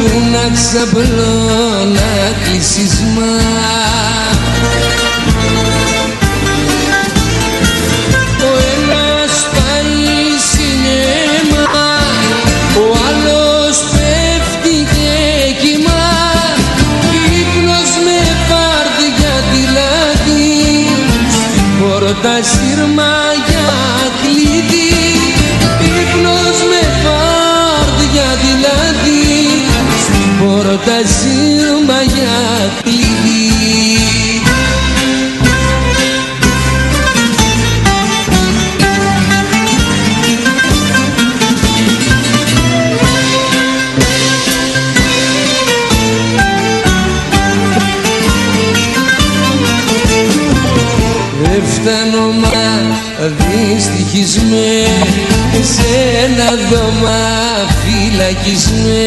που να ξαπλώνα κλεισισμά Ο ένας πάει σινέμα, ο άλλος πέφτει και κοιμά. Ύπνος με φάρδια τη λάδι Στην πόρτα σύρμα για κλειδί Δεν φτάνω μα δυστυχισμέ σε ένα δώμα φυλακισμέ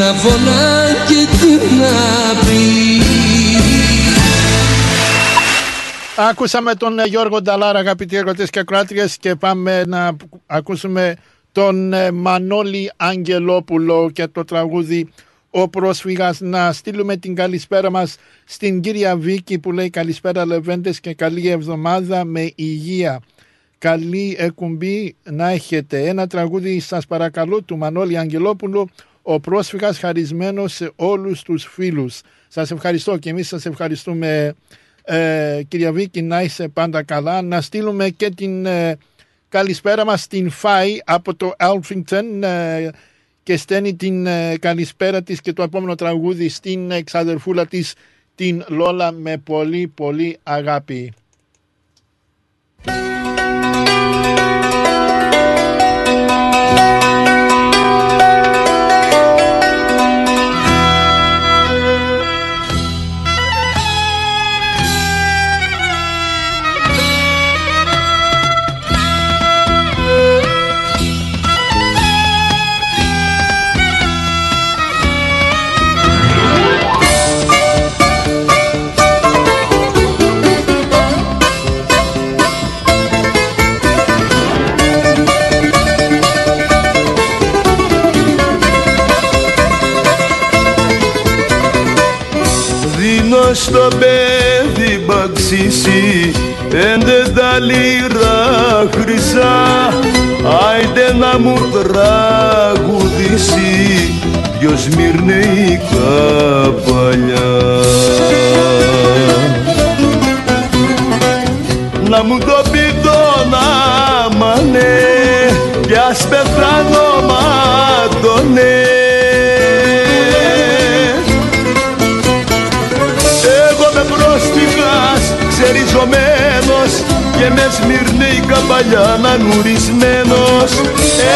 να φωνά και τι να πει Άκουσαμε τον ε, Γιώργο Νταλάρα, αγαπητοί εργοτέ και ακροάτριες, και πάμε να ακούσουμε τον ε, Μανώλη Αγγελόπουλο και το τραγούδι Ο Πρόσφυγας. Να στείλουμε την καλησπέρα μας στην κυρία Βίκη που λέει καλησπέρα Λεβέντες και καλή εβδομάδα με υγεία. Καλή εκουμπή να έχετε. Ένα τραγούδι σας παρακαλώ του Μανώλη Αγγελόπουλου ο πρόσφυγας χαρισμένος σε όλους τους φίλους. Σας ευχαριστώ και εμείς σας ευχαριστούμε ε, κυρία Βίκη να είσαι πάντα καλά. Να στείλουμε και την ε, καλησπέρα μας στην Φάη από το Alphington ε, και στέλνει την ε, καλησπέρα της και το επόμενο τραγούδι στην εξαδερφούλα της την Λόλα με πολύ πολύ αγάπη. Στο παιδί μπαξίσι πέντε τα λίρα χρυσά. Άιντε να μου τραγουδήσει δυο σμυρνεϊκά παλιά Να μου το πει το να μανέ κι ας πεθάνω μάτωνε Εγώ ξεριζωμένος και με σμυρνέικα παλιά νουρισμένος.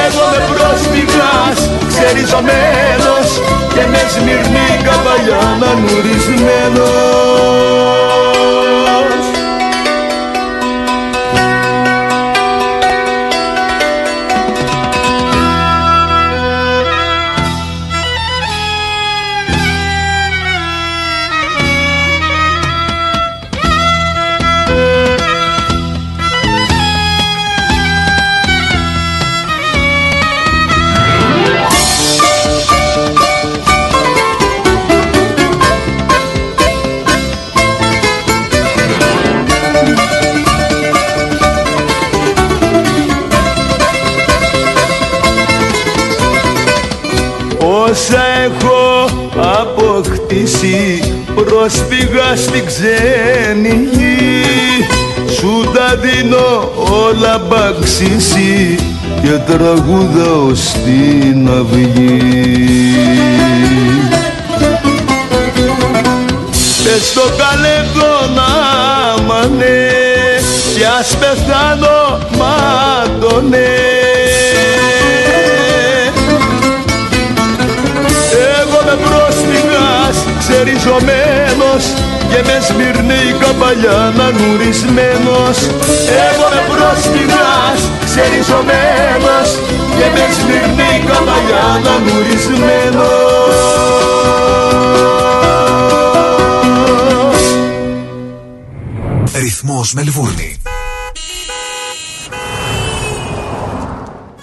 Εγώ με πρόσφυγας ξεριζωμένος και με σμυρνέικα παλιά νουρισμένος έχω αποκτήσει πρόσφυγα στην ξένη γη. Σου τα δίνω όλα μπαξίσει και τραγουδάω στην αυγή. Πες το καλέδο να μανέ κι ας πεθάνω μάτωνε Εγώ ξεριζωμένος και μες σμυρνήκα παλιά νουρισμένος Εγώ με πρόσφυγας ξεριζωμένος και μες σμυρνήκα παλιά νουρισμένος Ρυθμός Μελβούρνη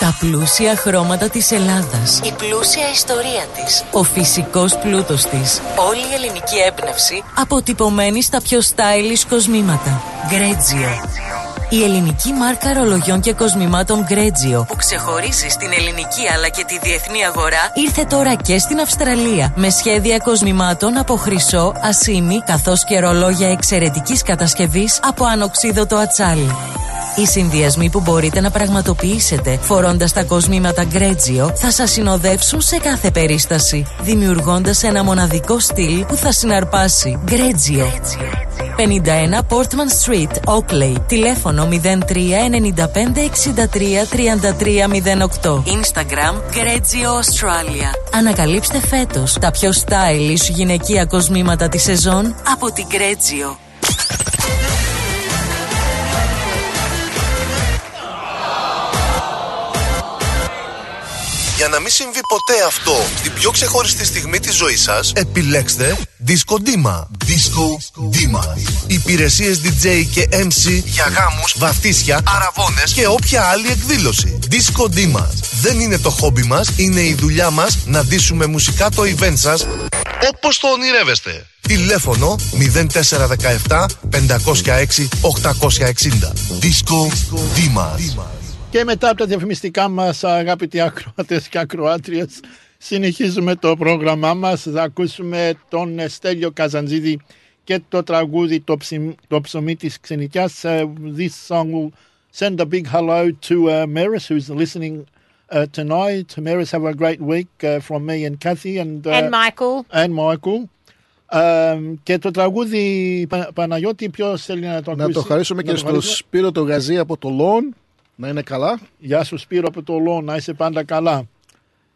Τα πλούσια χρώματα της Ελλάδας. Η πλούσια ιστορία της. Ο φυσικός πλούτος της. Όλη η ελληνική έμπνευση αποτυπωμένη στα πιο stylish κοσμήματα. Γκρέτζιο. Η ελληνική μάρκα ρολογιών και κοσμημάτων Γκρέτζιο που ξεχωρίζει στην ελληνική αλλά και τη διεθνή αγορά ήρθε τώρα και στην Αυστραλία με σχέδια κοσμημάτων από χρυσό, ασίμι καθώς και ρολόγια εξαιρετικής κατασκευής από ανοξίδωτο ατσάλι. Οι συνδυασμοί που μπορείτε να πραγματοποιήσετε φορώντας τα κοσμήματα Γκρέτζιο θα σας συνοδεύσουν σε κάθε περίσταση, δημιουργώντας ένα μοναδικό στυλ που θα συναρπάσει. Γκρέτζιο. 51 Portman Street, Oakley. Τηλέφωνο 03 95 63 33 08. Instagram Γκρέτζιο Australia. Ανακαλύψτε φέτος τα πιο stylish γυναικεία κοσμήματα της σεζόν από την Γκρέτζιο. Μην συμβεί ποτέ αυτό στην πιο ξεχωριστή στιγμή της ζωής σας, επιλέξτε Disco Dima. Disco Dima. Υπηρεσίες DJ και MC για γάμους, βαφτίσια, αραβώνες και όποια άλλη εκδήλωση. Disco Dima. Δεν είναι το χόμπι μας, είναι η δουλειά μας να ντύσουμε μουσικά το event σας όπως το ονειρεύεστε. Τηλέφωνο 0417 506 860. Disco Dima. Και μετά από τα διαφημιστικά μας αγαπητοί ακροατές και ακροάτριες συνεχίζουμε το πρόγραμμά μας. Θα ακούσουμε τον Στέλιο Καζαντζίδη και το τραγούδι το, ψημ, το ψωμί της ξενικιάς. Uh, this song will send a big hello to uh, Maris who's listening uh, tonight. Maris, have a great week uh, from me and Kathy and, uh, And Michael. and Michael. Um, και το τραγούδι Πα- Παναγιώτη ποιος θέλει να το ακούσει. Να το χαρίσουμε και το στο χαρίσουμε; Σπύρο το Γαζί από το Λόν. Να είναι καλά. Γεια σου Σπύρο από το Λόν, να είσαι πάντα καλά.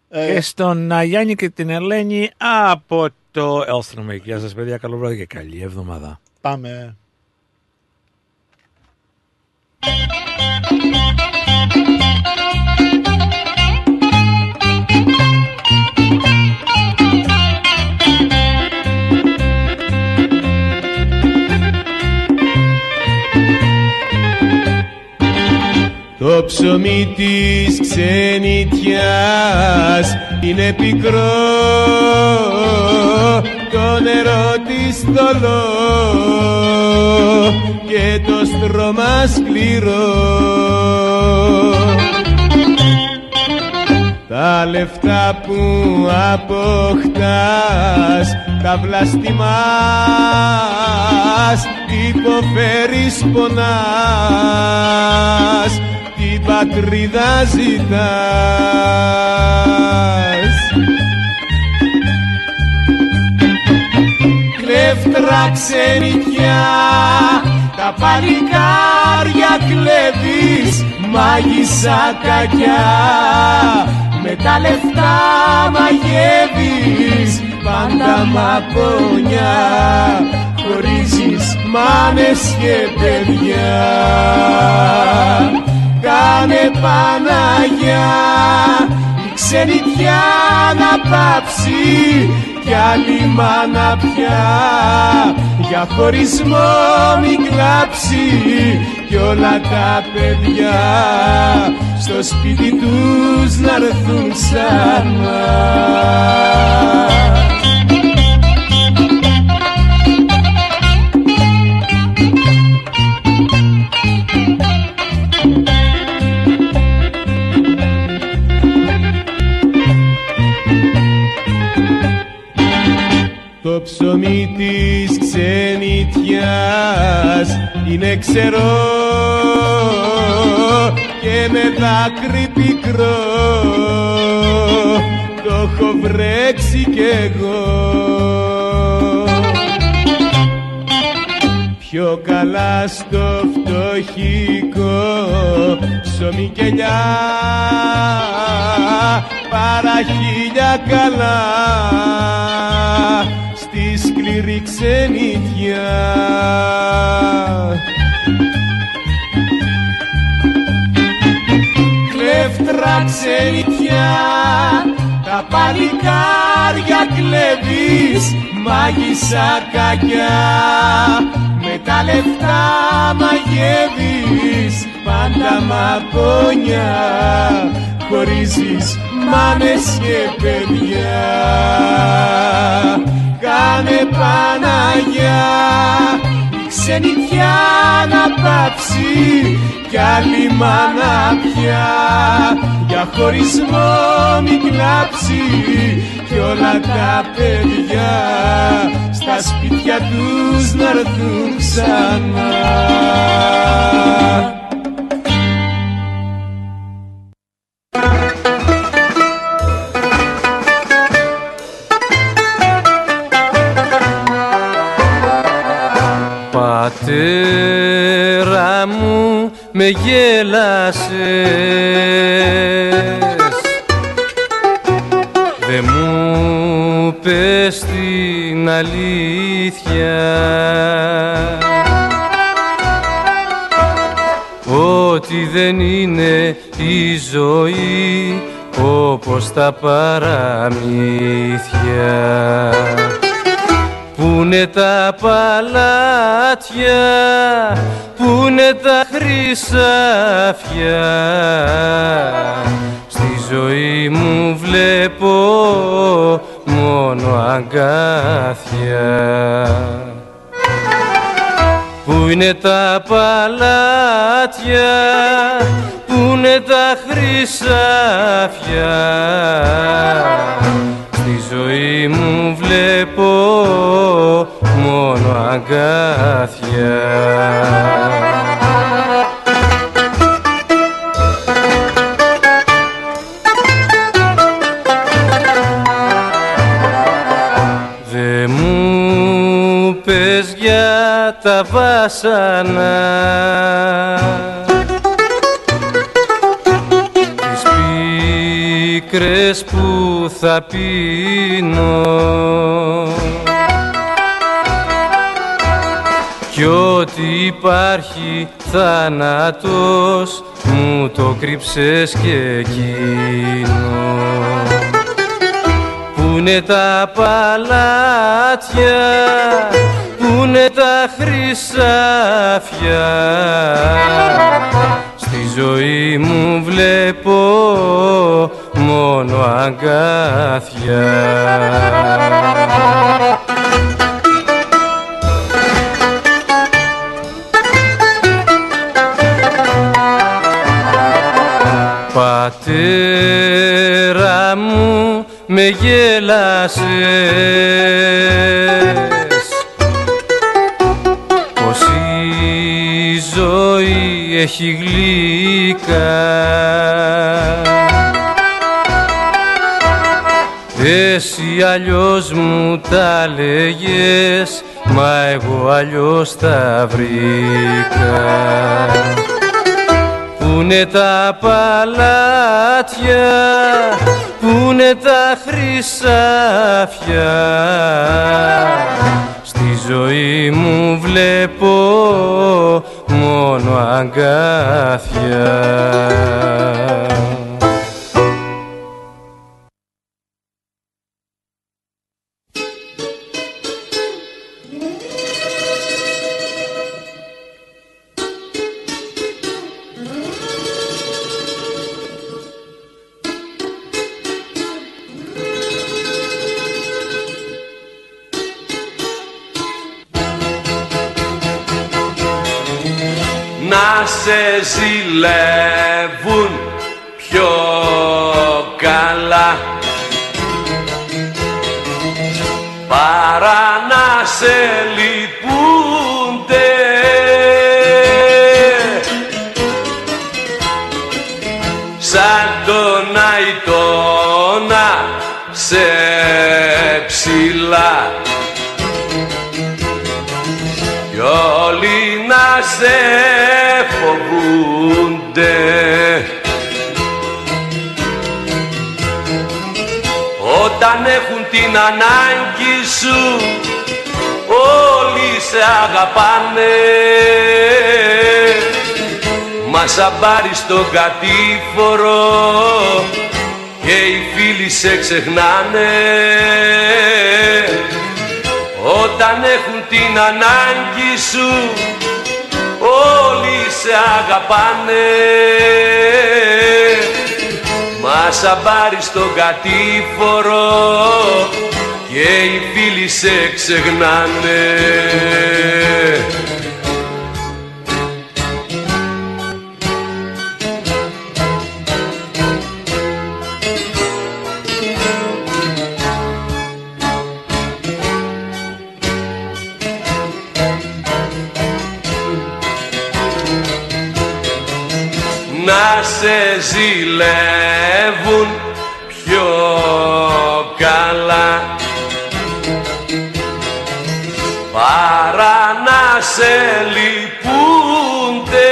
Ε, Και στον α, Γιάννη και την Ελένη από το Elstrom. Γεια σας παιδιά, καλό βράδυ και καλή εβδομάδα. Πάμε. Το ψωμί της ξενιτιάς είναι πικρό Το νερό της θολό και το στρώμα σκληρό. Τα λεφτά που αποκτάς τα βλαστημάς υποφέρεις πονάς πατρίδα ζητάς. Κλέφτρα ξενικιά τα παλικάρια κλέβεις μάγισσα κακιά. Με τα λεφτά μαγεύεις πάντα μαπονιά χωρίζεις μάνες και παιδιά κάνε Παναγιά η ξενιτιά να πάψει κι άλλη μάνα πια για χωρισμό μην κλάψει κι όλα τα παιδιά στο σπίτι τους να έρθουν ξανά. Το ψωμί της ξενιτιάς είναι ξερό και με δάκρυ πικρό. Το έχω βρέξει κι εγώ. Πιο καλά στο φτωχικό ψωμί και λιά παρά χίλια καλά στη σκληρή ξενιτιά. Κλέφτρα ξενιτιά, τα παλικάρια κλέβεις, μάγισσα κακιά. Με τα λεφτά μαγεύεις, πάντα μαπονιά, χωρίζεις μάνες και παιδιά κάνε Παναγιά. Η ξενιτιά να πάψει κι άλλη μάνα πια. Για χωρισμό μην κλάψει κι όλα τα παιδιά. Στα σπίτια τους να έρθουν ξανά. Με γέλασες. Δε μου πες την αλήθεια. Ότι δεν είναι η ζωή όπως τα παραμύθια. Πούνε τα παλάτια, πούνε τα χρυσάφια. Στη ζωή μου βλέπω μόνο αγκάθια. Πού είναι τα παλάτια, πού είναι τα χρυσάφια. Στη ζωή μου βλέπω μόνο αγκάθια. Δε μου πες για τα βάσανα. Τις πίκρες που θα πίνω Κι ό,τι υπάρχει θάνατος μου το κρύψες και εκείνος. Πούνε τα παλάτια, πούνε τα χρυσάφια. Στη ζωή μου βλέπω μόνο αγκάθια Πατέρα μου με γέλασες. Πως η ζωή έχει γλυκά Δε εσύ αλλιώς μου τα λέγες Μα εγώ αλλιώς τα βρήκα Πούνε τα παλάτια, πούνε τα χρυσάφια. Στη ζωή μου βλέπω μόνο αγκάθια ζηλεύουν πιο καλά. Παρά να σε λυπούνται. Σαν τον αητώνα σε ψηλά. Κι όλοι να σε όταν έχουν την ανάγκη σου όλοι σε αγαπάνε. Μα σαν πάρεις στον κατήφορο και οι φίλοι σε ξεχνάνε. Όταν έχουν την ανάγκη σου όλοι σε αγαπάνε Μα σαν πάρεις στον κατήφορο και οι φίλοι σε ξεχνάνε σε ζηλεύουν πιο καλά. Παρά να σε λυπούνται.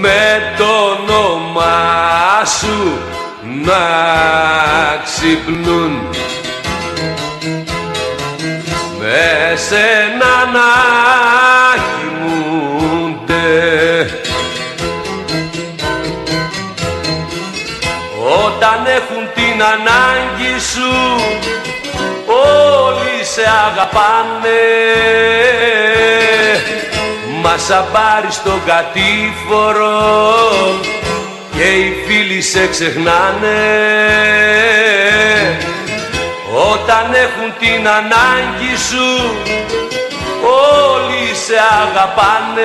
Με το όνομά σου να ξυπνούν. Με σένα έχουν την ανάγκη σου. Όλοι σε αγαπάνε. Μα σαν πάρεις στον κατήφορο και οι φίλοι σε ξεχνάνε. Όταν έχουν την ανάγκη σου όλοι σε αγαπάνε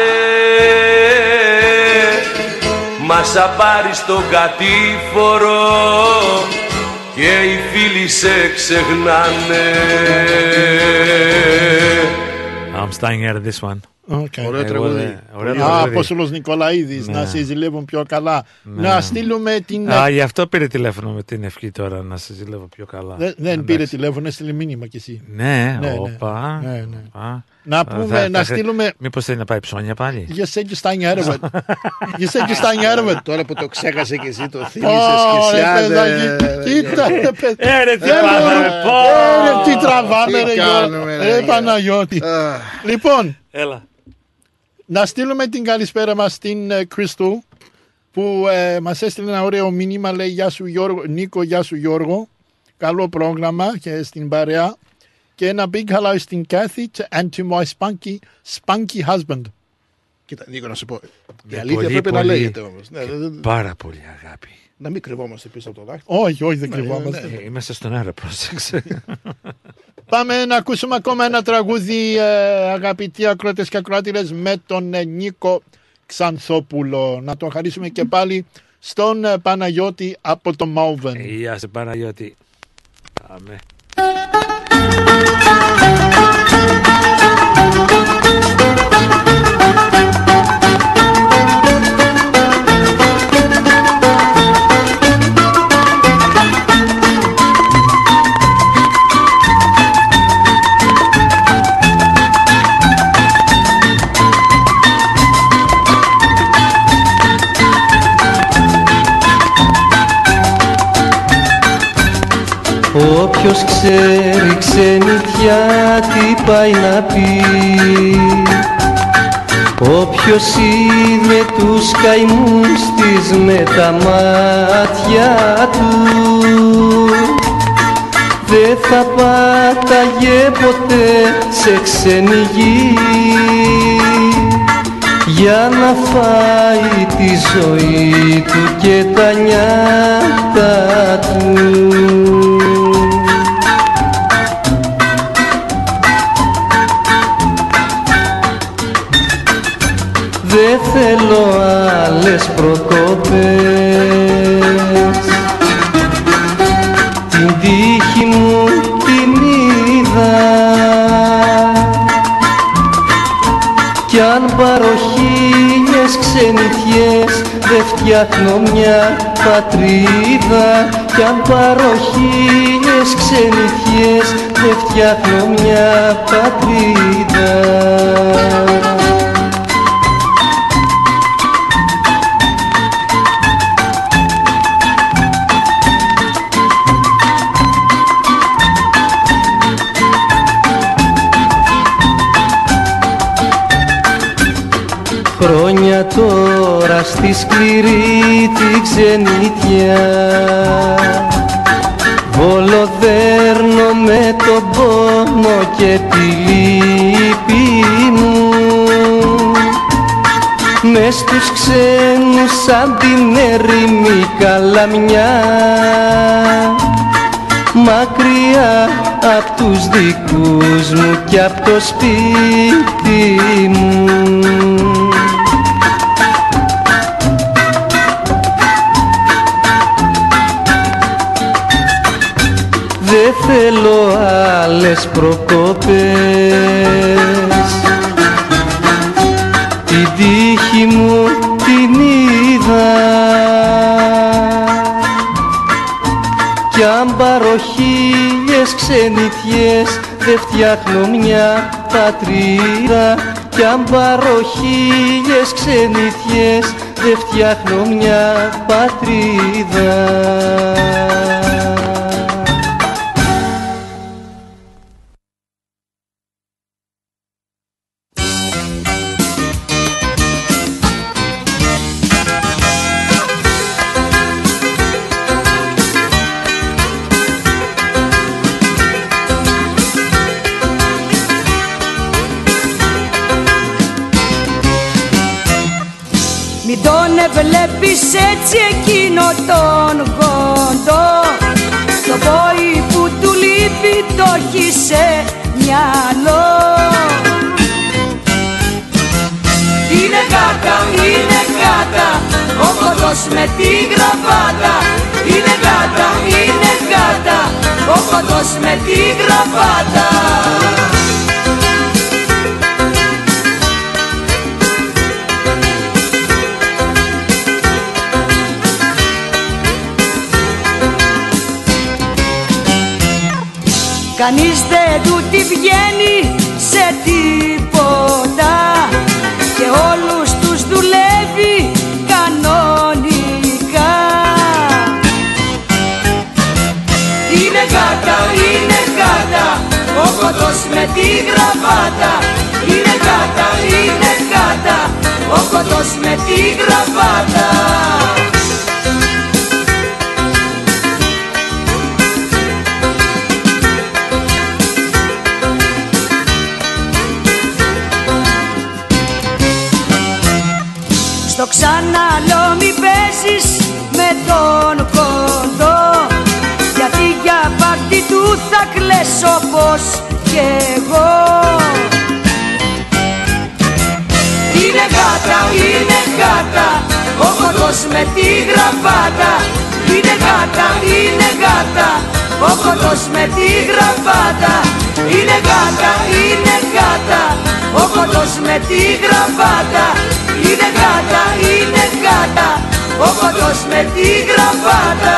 μας σαν πάρεις τον κατήφορο και οι φίλοι σε ξεχνάνε I'm staying out of this one. Okay. Ωραίο Εγώ τραγούδι. δεν- ωραίο Α, τραγούδι. Απόστολος Νικολαίδης, Ναι. να σε ζηλεύουν πιο καλά. Ναι. Να στείλουμε την... Α, γι' αυτό πήρε τηλέφωνο με την ευχή τώρα να σε ζηλεύω πιο καλά. Δεν, δεν Εντάξει. πήρε τηλέφωνο, έστειλε μήνυμα κι εσύ. Ναι, Ναι, ναι. όπα. Ναι, ναι. όπα. Να Α, πούμε, θα- να θα- στείλουμε- Μήπως θέλει να πάει ψώνια πάλι. Je sais que stang out of it. Je sais que stang out of it. Τώρα που το ξέχασε και εσύ το θύμισες Ω, και ρε εσύ παιδάκι, άντε. κοίτα ρε παιδάκι. Ε, ρε, τι Δεν πάμε, μπορούμε. ρε, πω. Ε, ρε, Τι τραβάμε Τι ρε κάνουμε, Γιώργο. ρε, Ρε Γιώργο. Παναγιώτη. Λοιπόν, Έλα. Να στείλουμε την καλησπέρα μας στην ε, Κρίστου που ε, μας έστειλε ένα ωραίο μήνυμα λέει γεια σου Γιώργο, Νίκο, γεια σου Γιώργο. Καλό πρόγραμμα και στην παρέα. Και ένα big hello στην Kathy to- and to my spunky, spunky husband. Κοίτα, Νίκο, να σου πω. Η Με αλήθεια πολύ, πρέπει να πολύ- λέγεται όμως. Ναι, δεν- δεν- Πάρα πολύ αγάπη. Να μην κρυβόμαστε πίσω από το δάχτυλο. Όχι, όχι, δεν Ναι, κρυβόμαστε. ναι. Ε, Είμαστε στον αέρα, πρόσεξε. Πάμε να ακούσουμε ακόμα ένα τραγούδι ε, αγαπητοί ακρότες και ακροάτηρες με τον ε, Νίκο Ξανθόπουλο. Να το χαρίσουμε και πάλι στον ε, Παναγιώτη από το Μόβεν. Γεια σε Παναγιώτη. Πάμε. Όποιος ξέρει ξενιτιά τι πάει να πει Όποιος είδε τους καημούς της με τα μάτια του δεν θα πάταγε ποτέ σε ξένη γη για να φάει τη ζωή του και τα νιάτα του. Θέλω άλλες προκοπές Την τύχη μου την είδα. Κι αν πάρω χίλιες ξενιτιές Δε φτιάχνω μια πατρίδα. Κι αν πάρω χίλιες ξενιτιές Δε φτιάχνω μια πατρίδα τώρα στη σκληρή τη ξενιτιά. Βολοδέρνω με τον πόνο και τη λύπη μου. Μες στους ξένους σαν την ερημή καλαμιά. Μακριά απ' τους δικούς μου και απ' το σπίτι μου Δεν θέλω άλλες προκοπές. Την τύχη μου την είδα. Κι αν πάρω χίλιες ξενιτιές Δε φτιάχνω μια πατρίδα Κι αν πάρω χίλιες ξενιτιές Δε φτιάχνω μια πατρίδα εκείνο τον κοντό Το πόη που του λείπει το έχει σε μυαλό. Είναι γάτα, είναι γάτα Ο κοντός με τη γραβάτα. Είναι γάτα, είναι γάτα Ο κοντός με τη γραβάτα Κανείς δεν του τη βγαίνει σε τίποτα. Και όλους τους δουλεύει κανονικά. Είναι γάτα, είναι γάτα Ο κοντός με τη γραβάτα. Είναι γάτα, είναι γάτα Ο κοντός με τη γραβάτα Στο ξαναλό μη παίζεις με τον κοντό. Γιατί για πάρτι του θα κλαίσω πως κι εγώ. Είναι γάτα, είναι γάτα Ο κοντός με τη γραβάτα. Είναι γάτα, είναι γάτα Ο κοντός με τη γραβάτα. Είναι γάτα, είναι γάτα Ο κοντός με τη γραβάτα Είναι γάτα, είναι γάτα Ο κοντός με τη γραβάτα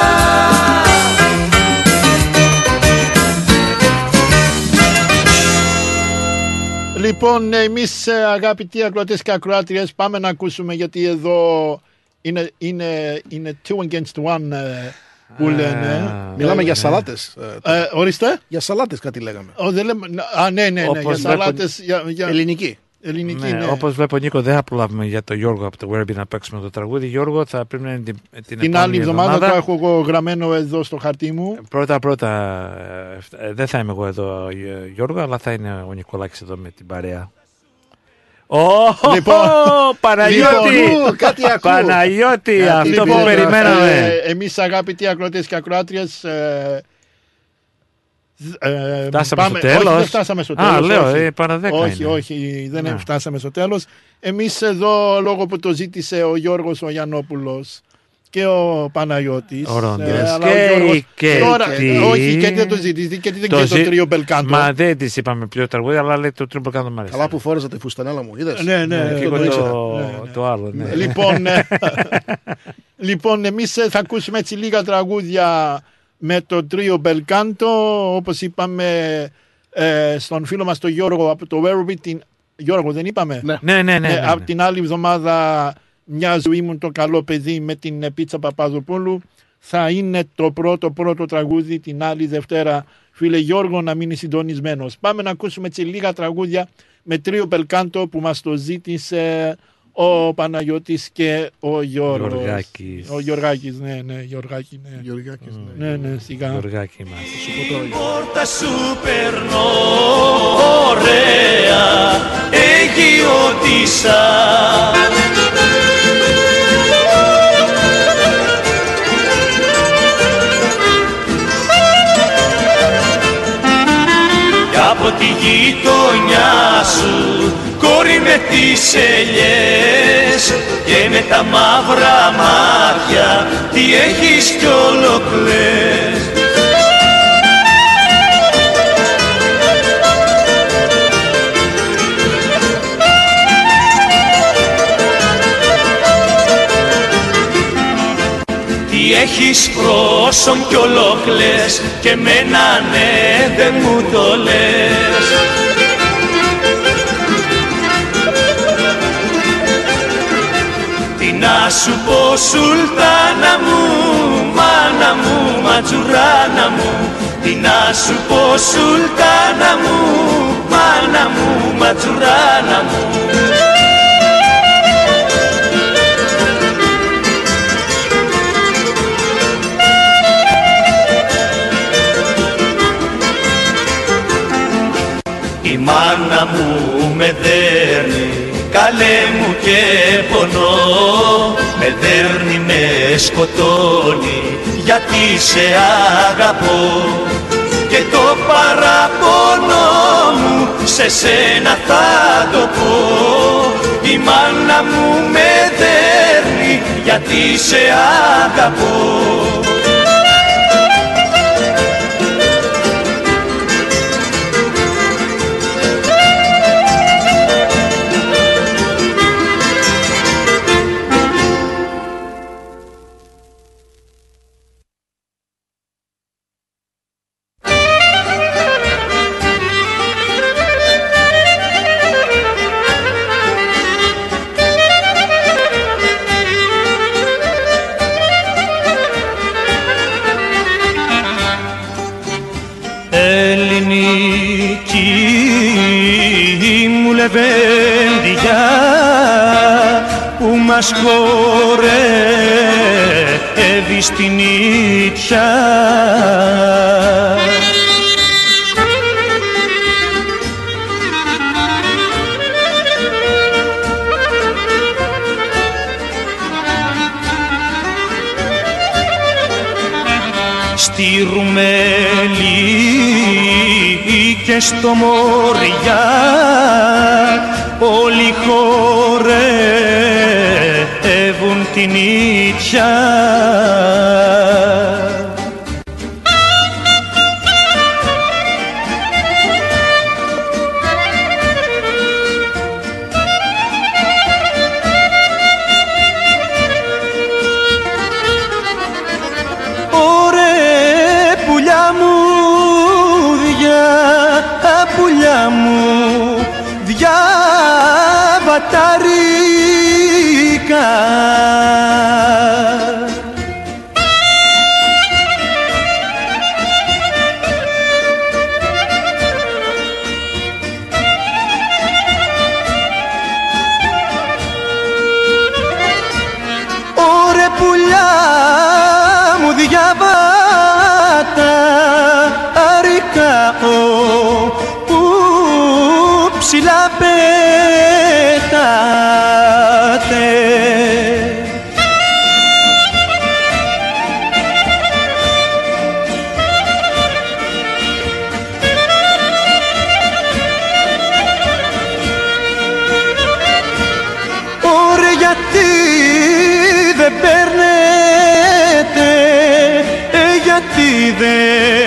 Λοιπόν, εμείς αγαπητοί ακροατές και ακροάτριες, πάμε να ακούσουμε γιατί εδώ είναι, είναι, είναι two against one ε, που λένε. Μιλάμε για ναι. σαλάτες. Ε, ορίστε; Για σαλάτες κάτι λέγαμε. Ο, δεν λέμε, α, ναι, ναι, ναι, Όπως για βλέπω- σαλάτες, για, για... Ελληνική. Ελληνική, Ναι, ναι. Όπως βλέπω, Νίκο, δεν θα προλάβουμε για το Γιώργο από το Werby να παίξουμε το τραγούδι. Γιώργο, θα πρέπει να είναι την, την, Την άλλη εβδομάδα το έχω εγώ γραμμένο εδώ στο χαρτί μου. Πρώτα, πρώτα, ε, ε, δεν θα είμαι εγώ εδώ, ε, Γιώργο, αλλά θα είναι ο Νικολάκης εδώ με την παρέα. Ω, Λοιπόν, Παναγιώτη! λοιπόν, κάτι ακούω. Παναγιώτη, Κάτι αυτό που λοιπόν, περιμέναμε. Ε, εμείς αγαπητοί ακροτές και ακροάτριες ε, ε, Φτάσαμε πάμε- στο τέλος. Όχι, δεν φτάσαμε στο Α, τέλος. λέω, όχι. ε, παρά δέκα όχι, είναι. όχι, δεν Ναι. φτάσαμε στο τέλος. Εμείς εδώ, λόγω που το ζήτησε ο Γιώργος ο Γιαννόπουλος και ο Παναγιώτης. Ο Ρόντος. αλλά Και ο Γιώργος- η Κέτη. Τώρα, όχι, και δεν το ζητήσει και δεν Το και το ζη- τρίο Μπελκάντο. Μα δεν της είπαμε ποιο τραγούδι, αλλά λέει το τρίο Μπελκάντο μου αρέσει. Καλά που φόρεζα τη φουστανέλα μου, είδες; Ναι, ναι, και το εγώ ήξερα. το, Ναι, ναι. το άλλο. Ναι. Λοιπόν, ε, λοιπόν εμείς ε, θα ακούσουμε έτσι λίγα τραγούδια με το τρίο Μπελκάντο, όπως είπαμε ε, στον φίλο μας τον Γιώργο από το Werribee, την... Γιώργο δεν είπαμε; Ναι, ναι, ναι, ναι, Από ναι. την άλλη εβδομάδα μια ζωή μου το καλό παιδί με την ε, Πίτσα Παπαδοπούλου θα είναι το πρώτο πρώτο τραγούδι την άλλη Δευτέρα. Φίλε Γιώργο να μείνεις συντονισμένος. Πάμε να ακούσουμε έτσι λίγα τραγούδια με τρίο Μπελκάντο που μας το ζήτησε ο Παναγιώτης και ο Γιώργος. Γιωργάκης. Ο Γιωργάκης, ναι, ναι, Γιωργάκη, ναι. Γιωργάκης, ναι. Ναι, σιγά. Γιωργάκη μας. Πόρτα σου περνώ ωραία Αιγιώτησα Κι από τη γειτονιά σου κόρη με τις ελιές και με τα μαύρα μάτια τι έχεις κι ολοκλές Τι έχεις πρόσων κι ολόκλες και μένα ναι δεν μου το λες να σου πω σουλτάνα μου, μάνα μου, ματζουράνα μου. Τι να σου πω σουλτάνα μου, μάνα μου, ματζουράνα μου. Η μάνα μου με δέρνει, καλέ μου και πονώ. Με δέρνει, με σκοτώνει, γιατί σε αγαπώ. Και το παραπονό μου σε σένα θα το πω. Η μάνα μου με δέρνει, γιατί σε αγαπώ που μας γιατί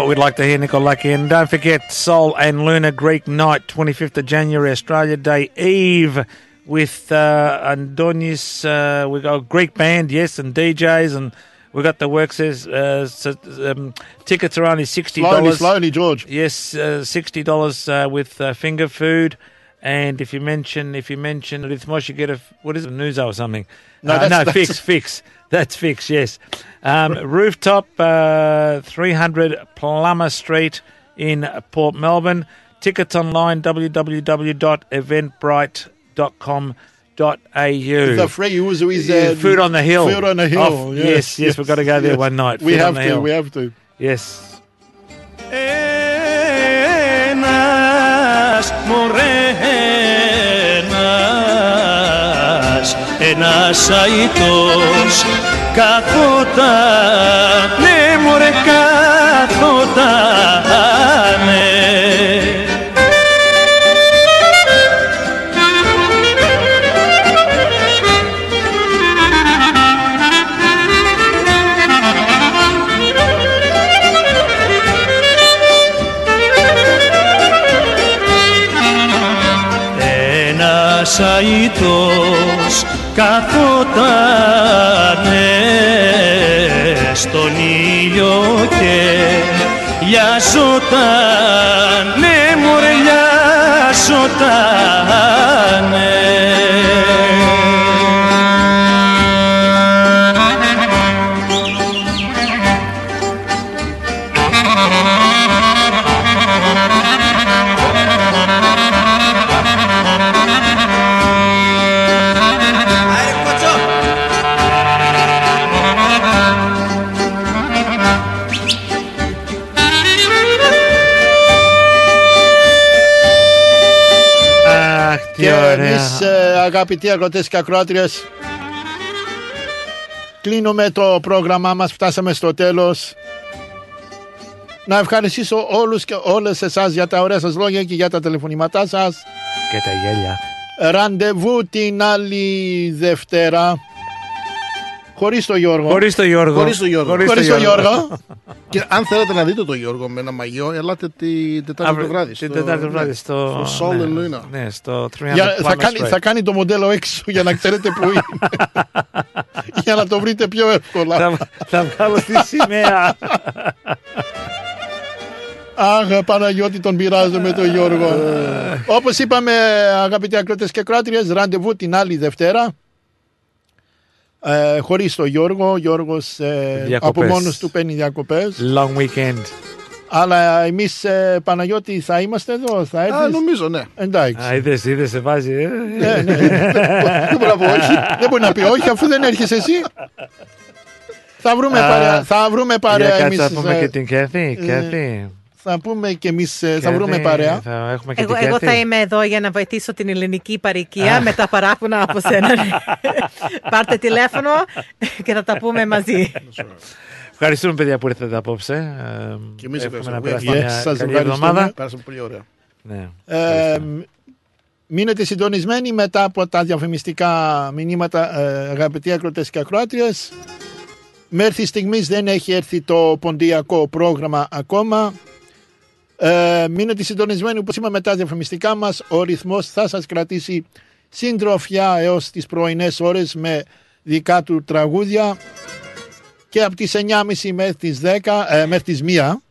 what we'd like to hear, Nicole Lucky. And don't forget Sol and Luna Greek Night, 25th of January, Australia Day Eve, with uh, Andonis. Uh, we've got a Greek band, yes, and DJs, and we've got the works. Says uh, so, um, tickets are only $60. Slowly, slowly, George. Yes, uh, $60 uh, with uh, finger food. And if you mention, if you mention Rhythmos, you get a, what is it, Nuzo or something? No, Uh, that's- no, that's- fix, fix. That's fixed, yes. Um, rooftop uh, 300 Plummer Street in Port Melbourne. Tickets online www.eventbrite.com.au. The free user is uh, food on the hill. Food on the hill. Off, yes, yes, yes, We've got to go there yes. one night. Food we have to. Hill. We have to. Yes. Ένας αητός καθόταν Ναι μωρέ καθότανε. Ένας αητός καθότανε στον ήλιο και λιαζόταν, αγαπητοί αγροτές και ακροάτριες κλείνουμε το πρόγραμμά μας, φτάσαμε στο τέλος. Να ευχαριστήσω όλους και όλες εσάς για τα ωραία σας λόγια και για τα τηλεφωνήματά σας. Και τα γέλια. Ραντεβού την άλλη Δευτέρα. Χωρίς το Γιώργο. Χωρίς το Γιώργο. Χωρίς το Γιώργο. Χωρίς Χωρίς το το Γιώργο. Γιώργο. Και αν θέλετε να δείτε τον Γιώργο με ένα μαγιό, ελάτε την Τετάρτη Αύριο- το βράδυ. Την στο- Τετάρτη το ναι, βράδυ στο. στο Soul ναι, and Luna. Ναι, στο 300 Για- θα, Plummer κάνει, Street. θα κάνει το μοντέλο έξω για να ξέρετε που είναι. για να το βρείτε πιο εύκολα. Θα, θα βγάλω τη σημαία. Αχ, Παναγιώτη τον πειράζω με τον Γιώργο. Όπως είπαμε αγαπητοί ακρότες και κράτριες, ραντεβού την άλλη Δευτέρα. Ε, χωρίς τον Γιώργο, ο Γιώργος ε, Διακοπές. από μόνος του παίρνει διακοπές. Long weekend. Αλλά εμείς ε, Παναγιώτη θα είμαστε εδώ, θα έρθεις; Α, νομίζω, ναι. Εντάξει. Α, είδες, είδες, σε βάζει. ε. Ναι, ναι. Δεν μπορεί να πω όχι. Δεν μπορεί να πει όχι αφού δεν έρχεσαι εσύ. Θα βρούμε Α, παρέα, θα βρούμε Για παρέα κάτσε εμείς. να πούμε ε, και την Κέρθη. ε, Κέρθη. Θα πούμε και εμείς, ε, θα Κέρθη, βρούμε παρέα. Θα έχουμε και Εγώ, την εγώ Κέρθη. θα είμαι εδώ για να βοηθήσω την ελληνική παροικία με τα παράπονα από σένα. Πάρτε τηλέφωνο και θα τα πούμε μαζί. Ευχαριστούμε παιδιά που ήρθατε απόψε. Ε, Και εμείς Εύχομαι να ευχαριστούμε. περάσετε Yes, μια σας καλή ευχαριστούμε. εβδομάδα. Πέρασαμε πολύ ωραία. Ναι. Ε, μείνετε συντονισμένοι μετά από τα διαφημιστικά μηνύματα ε, αγαπητοί ακροτές και ακροάτριες. Μέχρι στιγμής δεν έχει έρθει το ποντιακό πρόγραμμα ακόμα. Ε, μείνετε συντονισμένοι όπως είπαμε μετά τα διαφημιστικά μας. Ο ρυθμός θα σας κρατήσει συντροφιά έως τις πρωινές ώρες με δικά του τραγούδια και από τις 9.30 μέχρι τις, 10, ε, μέχρι τις 1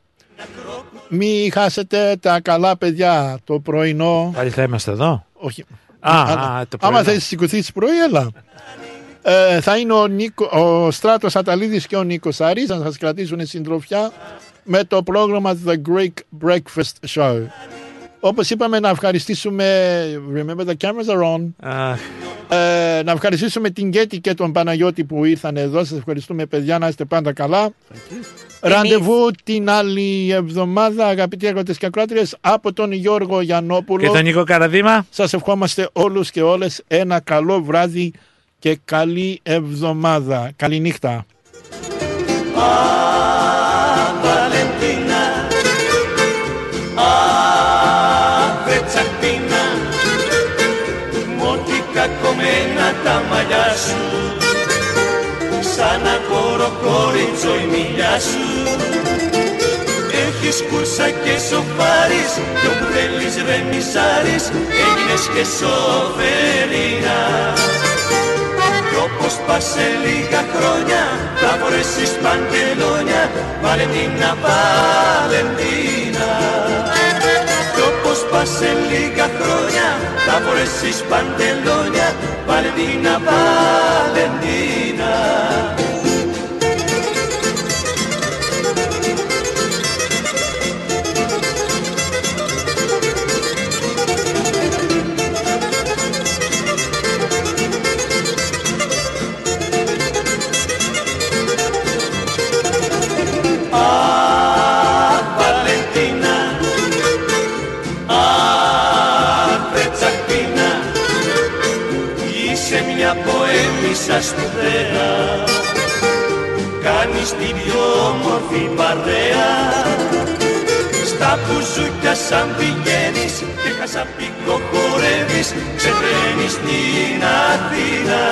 μην χάσετε τα καλά παιδιά το πρωινό. Πάλι θα είμαστε εδώ; Όχι. Α, Α, α, το άμα πρωινό. θες σηκωθείς πρωί, έλα. Ε, θα είναι ο, Νίκο, ο Στράτος Αταλίδης και ο Νίκος Αρής να σας κρατήσουν συντροφιά με το πρόγραμμα The Great Breakfast Show. Όπως είπαμε να ευχαριστήσουμε Remember the cameras are on. Ε, Να ευχαριστήσουμε την Κέτη και τον Παναγιώτη που ήρθαν εδώ. Σας ευχαριστούμε παιδιά. Να είστε πάντα καλά. Ραντεβού την άλλη εβδομάδα αγαπητοί αγρότες και ακράτριες Από τον Γιώργο Γιαννόπουλο. Και τον Νίκο Καραδίμα. Σας ευχόμαστε όλους και όλες ένα καλό βράδυ και καλή εβδομάδα. Καλή σου Έχεις κούρσα και σοφάρεις Κι όπου θέλεις ρεμισάρεις Έγινες και σοφερina κι όπως πας σε λίγα χρόνια θα φορέσεις παντελόνια Βαλεντίνα, Βαλεντίνα Κι όπως πας σε λίγα χρόνια θα φορέσεις παντελόνια Βαλεντίνα, Βαλεντίνα ποέμισσα σπουδαία. Κάνεις την πιο όμορφη παρέα Στα μπουζούκια σαν πηγαίνεις Και χασαπίκο χορεύεις Ξεβαίνεις στην Αθήνα